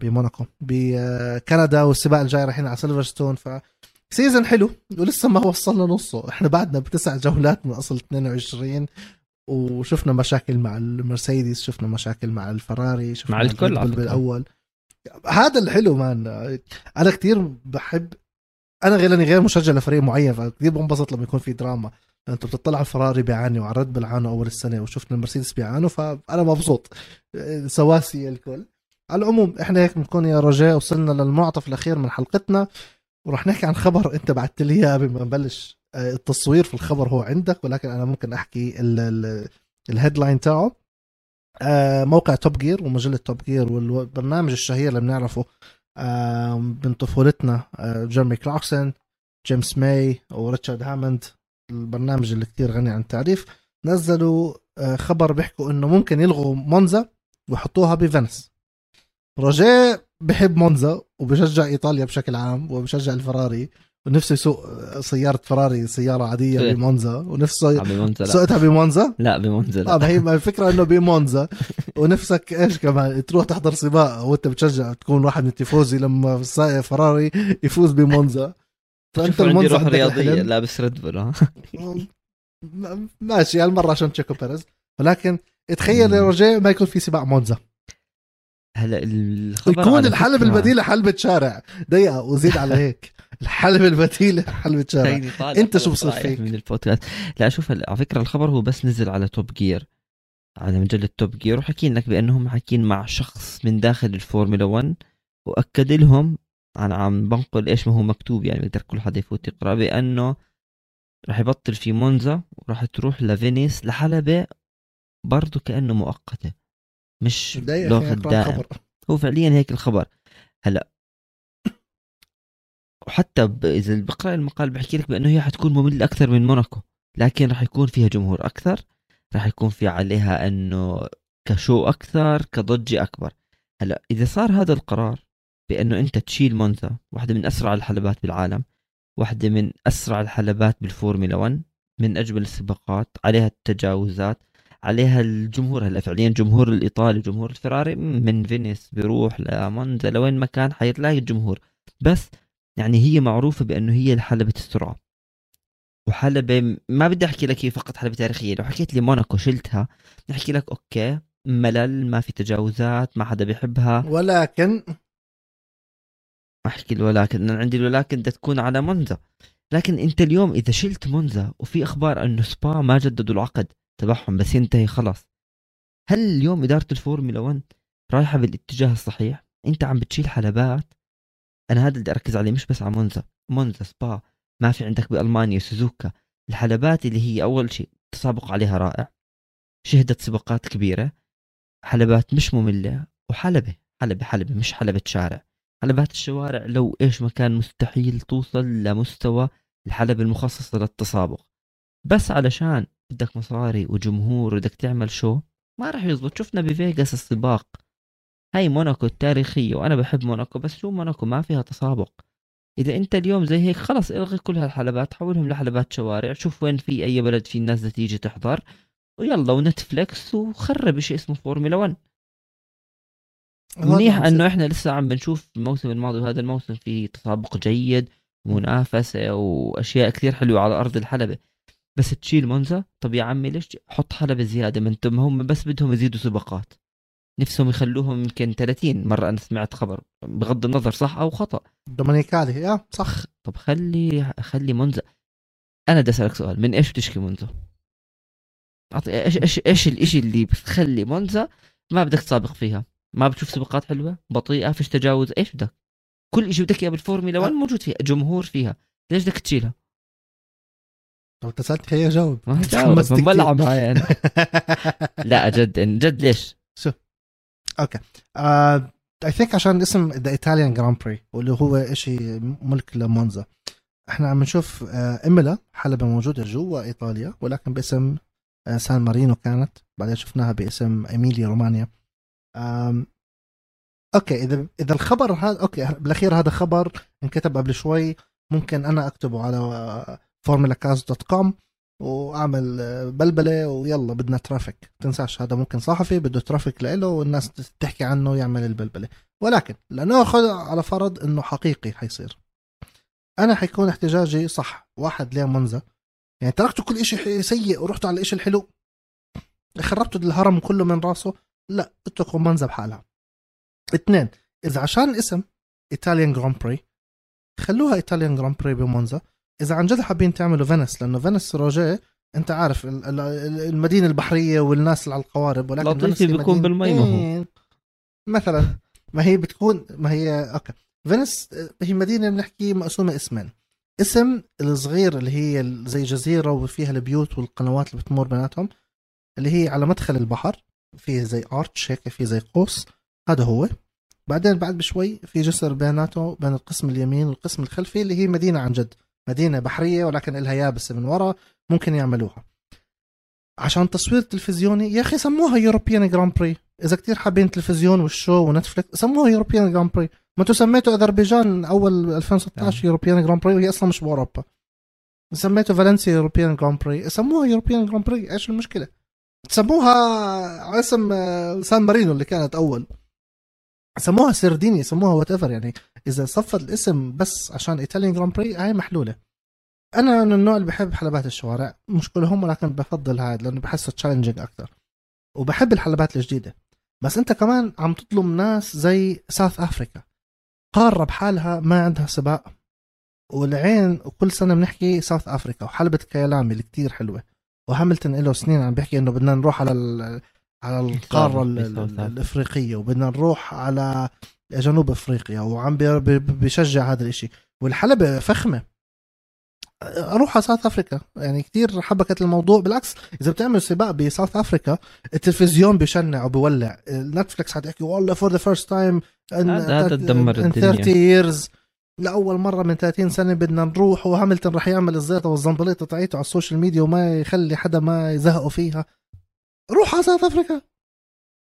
بموناكو بكندا والسباق الجاي رايحين على سيلفرستون. ف season حلو ولسه ما وصلنا نصه. إحنا بعدنا بتسع جولات من أصل 22 وشفنا مشاكل مع المرسيدس شفنا مشاكل مع الفراري شفنا مع الكل بالأول. هذا الحلو man. أنا كثير بحب أنا غير غير مشجع لفريق معين فكثير بنبسط لما يكون في دراما. أنت بتطلع على الفراري بيعاني وعلى ريد بيعانوا أول السنة وشفنا المرسيدس بيعانوا فأنا مبسوط. سواسي الكل. على العموم إحنا هيك بنكون يا رجاء وصلنا للمنعطف الأخير من حلقتنا. وراح نحكي عن خبر أنت بعثت لي إياه قبل ما نبلش. آه، التصوير في الخبر هو عندك ولكن أنا ممكن أحكي ال headline تاعه. موقع توب جير ومجلة توب جير والبرنامج الشهير اللي بنعرفه من طفولتنا آه، جيرمي كلاركسون جيمس ماي وريتشارد هاموند البرنامج اللي كتير غني عن التعريف نزلوا خبر بيحكوا إنه ممكن يلغوا مونزا ويحطوها بفنس روجيه بحب مونزا وبشجع إيطاليا بشكل عام وبشجع الفراري. ونفسه يسوق سيارة فراري سيارة عادية إيه. بمونزا. ونفسه بمونزا سوقتها بمونزا؟ لا بمونزا لا. آه هي الفكرة إنه بمونزا. ونفسك إيش كمان؟ تروح تحضر سباق وأنت بتشجع تكون واحد من التيفوزي لما سائق فراري يفوز بمونزا. فانت المونزا روح رياضية لابس ريد بول ماشي هالمرة عشان تشيكو بيريز. ولكن تخيل يا روجيه ما يكون في سباق مونزا. هلا الخبر يكون الحلبة البديلة حلبة شارع دقيقة وزيد على هيك. الحلبة البديلة حلبة شارع أنت شو بصير فيك؟ من البودكاست. لا شوف على فكرة الخبر هو بس نزل على توب جير على مجلة توب جير وحكين لك بأنهم حاكين مع شخص من داخل الفورمولا 1 وأكد لهم أنا عم بنقل إيش ما هو مكتوب يعني بقدر كل حدا يفوت يقرأ بأنه راح يبطل في مونزا وراح تروح لفينيس لحلبة برضه كأنه مؤقتة. مش لغه دائم هو فعليا هيك الخبر. هلأ وحتى إذا بقرأ المقال بحكي لك بأنه هي حتكون مملة أكثر من موناكو لكن راح يكون فيها جمهور أكثر راح يكون في عليها أنه ك show أكثر كضجة أكبر. هلأ إذا صار هذا القرار بأنه أنت تشيل مونزا واحدة من أسرع الحلبات بالعالم واحدة من أسرع الحلبات بالفورمولا 1 من أجمل السباقات عليها التجاوزات عليها الجمهور. هلا فعليا الجمهور الإيطالي جمهور الفراري من فينيس بيروح لمونزا لوين ما كان حيتلاقي الجمهور. بس يعني هي معروفة بأنه هي حلبة السرعه وحلبة ما بدي أحكي لك هي فقط حلبة تاريخية. لو حكيت لي موناكو شلتها نحكي لك أوكي ملل ما في تجاوزات ما حدا بيحبها. ولكن أحكي ولكن أنا عندي ولكن بدها تكون على مونزا. لكن أنت اليوم إذا شلت مونزا وفي أخبار أنه سبا ما جددوا العقد تبعهم بس ينتهي خلاص. هل اليوم إدارة الفورمولا 1 رايحة بالاتجاه الصحيح؟ أنت عم بتشيل حلبات. أنا هذا اللي بدي أركز عليه مش بس على مونزا. مونزا سبا ما في عندك بألمانيا سوزوكا. الحلبات اللي هي أول شيء تسابق عليها رائع. شهدت سباقات كبيرة. حلبات مش مملة. وحلبة حلبة حلبة مش حلبة شارع. حلبات الشوارع لو إيش ما كان مستحيل توصل لمستوى الحلبة المخصصة للتسابق. بس علشان بدك مصاري وجمهور وبدك تعمل شو ما راح يزبط. شفنا بفيغاس السباق. هاي موناكو التاريخية وأنا بحب موناكو بس شو موناكو؟ ما فيها تسابق. إذا أنت اليوم زي هيك خلص إلغي كل هالحلبات حولهم لحلبات شوارع شوف وين في أي بلد في الناس تيجي تحضر ويلا ونتفليكس وخرب شيء اسمه فورمولا 1 منيح إنه إحنا لسه عم بنشوف الموسم الماضي وهذا الموسم في تسابق جيد منافسة وأشياء كثير حلوة على أرض الحلبة. بس تشيل مونزا طب يا عمي ليش حط حلبة زيادة؟ من هم بس بدهم يزيدوا سباقات. نفسهم يخلوهم يمكن 30 مرة. أنا سمعت خبر بغض النظر صح أو خطأ. دومينيكالي يا صح. طب خلي خلي مونزا أنا بدي أسألك سؤال من إيش بتشكي مونزا؟ إيش إيش إيش الشيء اللي بتخلي مونزا ما بدك تسابق فيها؟ ما بتشوف سباقات حلوة؟ بطيئة؟ فيش تجاوز؟ إيش بدك؟ كل شيء بدك إياه بالفورمولا 1 موجود فيها؟ جمهور فيها. ليش بدك تشيلها؟ لو اتصلت هي جاوب ما جاوب معي أنا. لا جد جد ليش؟ شو؟ أوكي. I think عشان اسم the Italian Grand Prix واللي هو شيء ملك لمونزا. إحنا عم نشوف uh, إيمولا حلبة موجودة جوا إيطاليا ولكن باسم uh, سان مارينو كانت. بعدين شفناها باسم إيميليا رومانيا. أوكي إذا إذا الخبر هذا أوكي بالأخير هذا خبر انكتب قبل شوي. ممكن أنا أكتبه على فورمولا كاست dot com وأعمل بلبلة ويلا بدنا traffic تنساش هذا ممكن صحفي بده traffic له والناس تحكي عنه ويعمل البلبلة. ولكن لنأخذ على فرض إنه حقيقي حيصير. أنا حيكون احتجاجي صح. واحد ليه مونزا. يعني تركتوا كل شيء سيء ورحتوا على الشيء الحلو. خربتوا الهرم كله من راسه. لا اتركوا مونزا بحالها. اثنين إذا عشان الاسم Italian Grand Prix خلوها Italian Grand Prix بمونزا إذا عن جد حابين تعملوا فينس لأنه فينس روجيه أنت عارف المدينة البحرية والناس اللي على القوارب ولكن لطيفي بيكون بالمي ما هو. مثلا ما هي بتكون ما هي أوكي. فينس هي مدينة بنحكي مقسومة قسمين. القسم الصغير اللي هي زي جزيرة وفيها البيوت والقنوات اللي بتمر بيناتهم اللي هي على مدخل البحر فيه زي arch هيك في زي قوس هذا هو. بعدين بعد بشوي في جسر بيناته بين القسم اليمين والقسم الخلفي اللي هي مدينة عن جد. مدينة بحرية ولكن لها يابسه من ورا ممكن يعملوها. عشان تصوير تلفزيوني يا أخي سموها European Grand Prix إذا كتير حابين تلفزيون وال show ونتفلكس سموها European Grand Prix ما أنتم سميتوا أذربيجان أول 2016 European Grand Prix وهي أصلا مش بأوروبا. سميتوا فالنسيا European Grand Prix سموها European Grand Prix إيش المشكلة؟ سموها على اسم سان مارينو اللي كانت أول. سموها سردينيا سموها whatever يعني إذا صفت الاسم بس عشان Italian Grand Prix هاي محلولة. أنا من النوع اللي بحب حلبات الشوارع مش كلهم ولكن بفضل هذا لأنه بحسه challenging أكثر وبحب الحلبات الجديدة. بس أنت كمان عم تطلب ناس زي South Africa قارة بحالها ما عندها سباق. والعين وكل سنة بنحكي South Africa وحلبة كيلامي اللي كتير حلوة. وهاملتون له سنين عم بيحكي إنه بدنا نروح على على القارة الإفريقية وبدنا نروح على جنوب إفريقيا وعم بيشجع هذا الإشي. والحلبة فخمة. أروح على South Africa يعني كثير حبكت الموضوع. بالعكس إذا بتعمل سباق ب South Africa التلفزيون بيشنع وبيولع Netflix حتحكي والله for the first time هتدمر الدنيا. 30 years لأول مرة من 30 سنة بدنا نروح وهاملتون رح يعمل الزيطة والزنبليطة تاعيته على ال social media وما يخلي حدا ما يزهقوا فيها. روح على South Africa.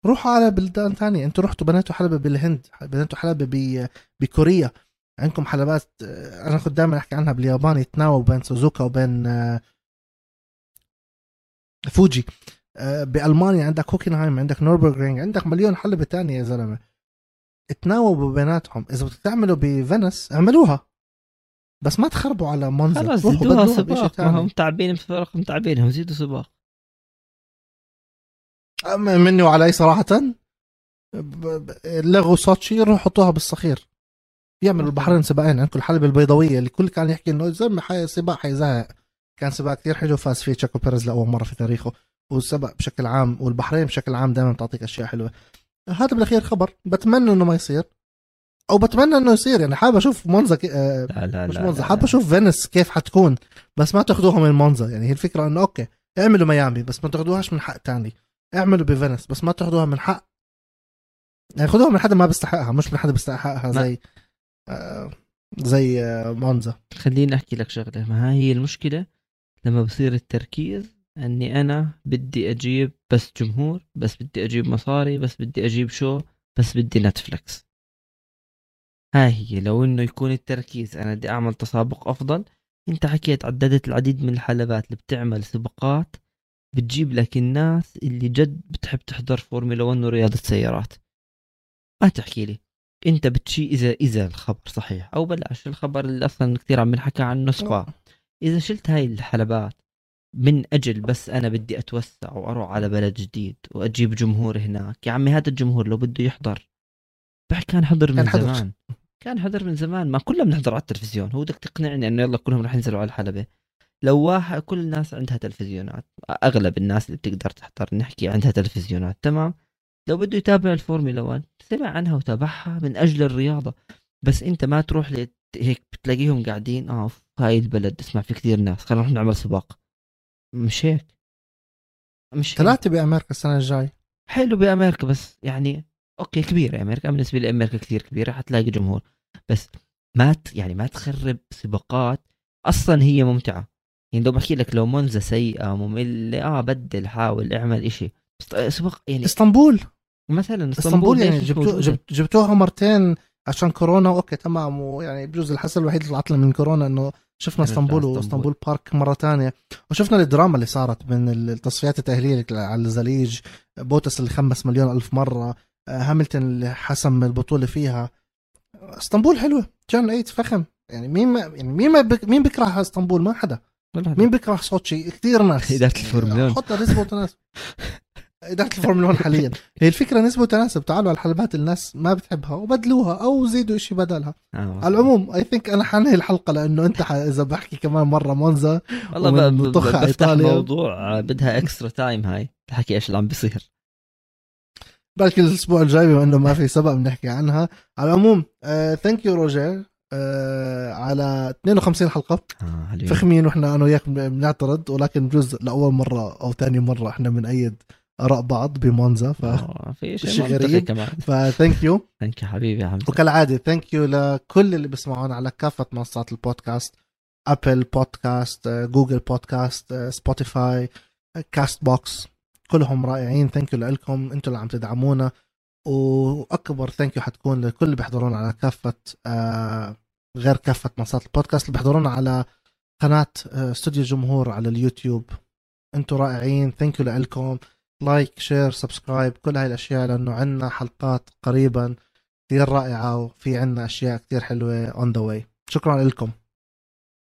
روحوا على بلدان ثانية. أنتم رحتوا بنيتوا حلبة بالهند بنيتوا حلبة بكوريا. عندكم حلبات أنا كنت دائما أحكي عنها باليابان يتناوبوا بين سوزوكا وبين آه، فوجي. آه، بألمانيا عندك هوكنهايم عندك نوربرغرينج عندك مليون حلبة تانية يا زلمة. تناوبوا بيناتهم إذا بدك تعملوا ب Venice اعملوها. بس ما تخربوا على منظر. خلص زيدوها سباق. هم متعبين متعبينهم زيدوا سباق. مني وعلي صراحة؟ لغوا سوتشي يروحوا يحطوها بالصخير. يعملوا البحرين سباقين عندكم الحلبة البيضاوية اللي كل كان يحكي إنه زلمة هاي سباق حيزهق. كان سباق كثير حلو فاز فيه تشيكو بيريز لأول مرة في تاريخه. والسبق بشكل عام والبحرين بشكل عام دائما بتعطيك أشياء حلوة. هذا بالأخير خبر. بتمنى إنه ما يصير. أو بتمنى إنه يصير يعني حابب أشوف مونزا كي... آه لا لا مش مونزا حابب أشوف Venice كيف حتكون. بس ما تاخذوها من مونزا يعني هي الفكرة إنه okay اعملوا ميامي بس ما تاخذوهاش من حدا تاني. اعملوا ب Venice بس ما تاخذوها من حدا. يعني خذوها من حدا ما بيستحقها مش من حدا بيستحقها زي آه زي آه مونزا. خليني أحكي لك شغلة. ما هي المشكلة لما بصير التركيز إني أنا بدي أجيب بس جمهور بس بدي أجيب مصاري بس بدي أجيب show بس بدي Netflix هاي هي لو إنه يكون التركيز أنا بدي أعمل تسابق أفضل. أنت حكيت عددت العديد من الحلبات اللي بتعمل سباقات بتجيب لك الناس اللي جد بتحب تحضر فورمولا 1 ورياضة سيارات ما تحكي لي. انت بتشي إذا إذا الخبر صحيح أو بلاش. الخبر اللي أصلا كثير عم نحكى عنه سبا إذا شلت هاي الحلبات من أجل بس أنا بدي أتوسع وأروح على بلد جديد وأجيب جمهور هناك. يا عمي هذا الجمهور لو بده يحضر. كان حضر من كان حضر. زمان. كان حضر من زمان. ما كلنا بنحضر على التلفزيون. هو بدك تقنعني إنه يلا كلهم رح ينزلوا على الحلبة. لو واحد كل الناس عندها تلفزيونات أغلب الناس اللي بتقدر تحضر نحكي عندها تلفزيونات تمام؟ لو بده يتابع الفورمولا 1 سمع عنها وتابعها من أجل الرياضة بس أنت ما تروح هيك بتلاقيهم قاعدين آه هاي البلد اسمع في كثير ناس خلينا نروح نعمل سباق. مش هيك؟ مش ثلاثة بأمريكا السنة الجاي؟ حلو بأمريكا بس يعني okay كبيرة أمريكا بالنسبة لأمريكا كثير كبيرة حتلاقي جمهور. بس ما يعني ما تخرب سباقات أصلا هي ممتعة. يعني لو بحكي لك لو مونزا سيئة مملة آه بدل حاول اعمل إشي. سباق يعني إسطنبول. مثلا إسطنبول يعني جبتو جبت جبتوها مرتين عشان كورونا okay تمام ويعني بجوز الحسن الوحيد اللي طلعت من كورونا إنه شفنا إسطنبول وإسطنبول بارك مرة ثانية وشفنا الدراما اللي صارت من التصفيات التأهيلية على الزليج بوتس اللي خمس مليون ألف مرة آه، هاملتون اللي حسم البطولة فيها. إسطنبول حلوة جون إيت فخم. يعني مين ما يعني مين ما بك مين بيكره إسطنبول؟ ما حدا. مين بيكره صوتشي كثير ناس. إدارة الفورمولا حطها نسبة وتناسب. إدارة الفورمولا 1 حاليا. هي الفكرة نسبة وتناسب. تعالوا على الحلبات الناس ما بتحبها وبدلوها أو زيدوا شيء بدلها. آه. على العموم اي ثينك أنا حنهي الحلقة لأنه أنت إذا بحكي كمان مرة مونزا والله بفتح إيطاليا. موضوع بدها extra time هاي. تحكي إيش اللي عم بيصير. بلكي الأسبوع الجاي بما إنه ما في سباق بنحكي عنها. على العموم thank you روجر على 52 حلقة. آه فخمين وإحنا أنا وياك بنعترض ولكن بجوز لأول مرة أو ثاني مرة إحنا بنأيد آراء بعض بمونزا ف آه، في شيء غريب. كمان. ف thank you thank you حبيبي يا حمزة. وكالعادة thank you لكل اللي بيسمعونا على كافة منصات البودكاست Apple Podcast Google Podcast Spotify Castbox كلهم رائعين. thank you لكم. أنتم اللي عم تدعمونا. وأكبر thank you حتكون لكل اللي بيحضرونا على كافة آه غير كافة منصات البودكاست اللي بيحضرونا على قناة آه استوديو الجمهور على اليوتيوب. أنتم رائعين thank you لكم like share subscribe كل هاي الأشياء لأنه عندنا حلقات قريبا كثير رائعة وفي عندنا أشياء كثير حلوة on the way شكرا لكم.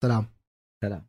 سلام. سلام.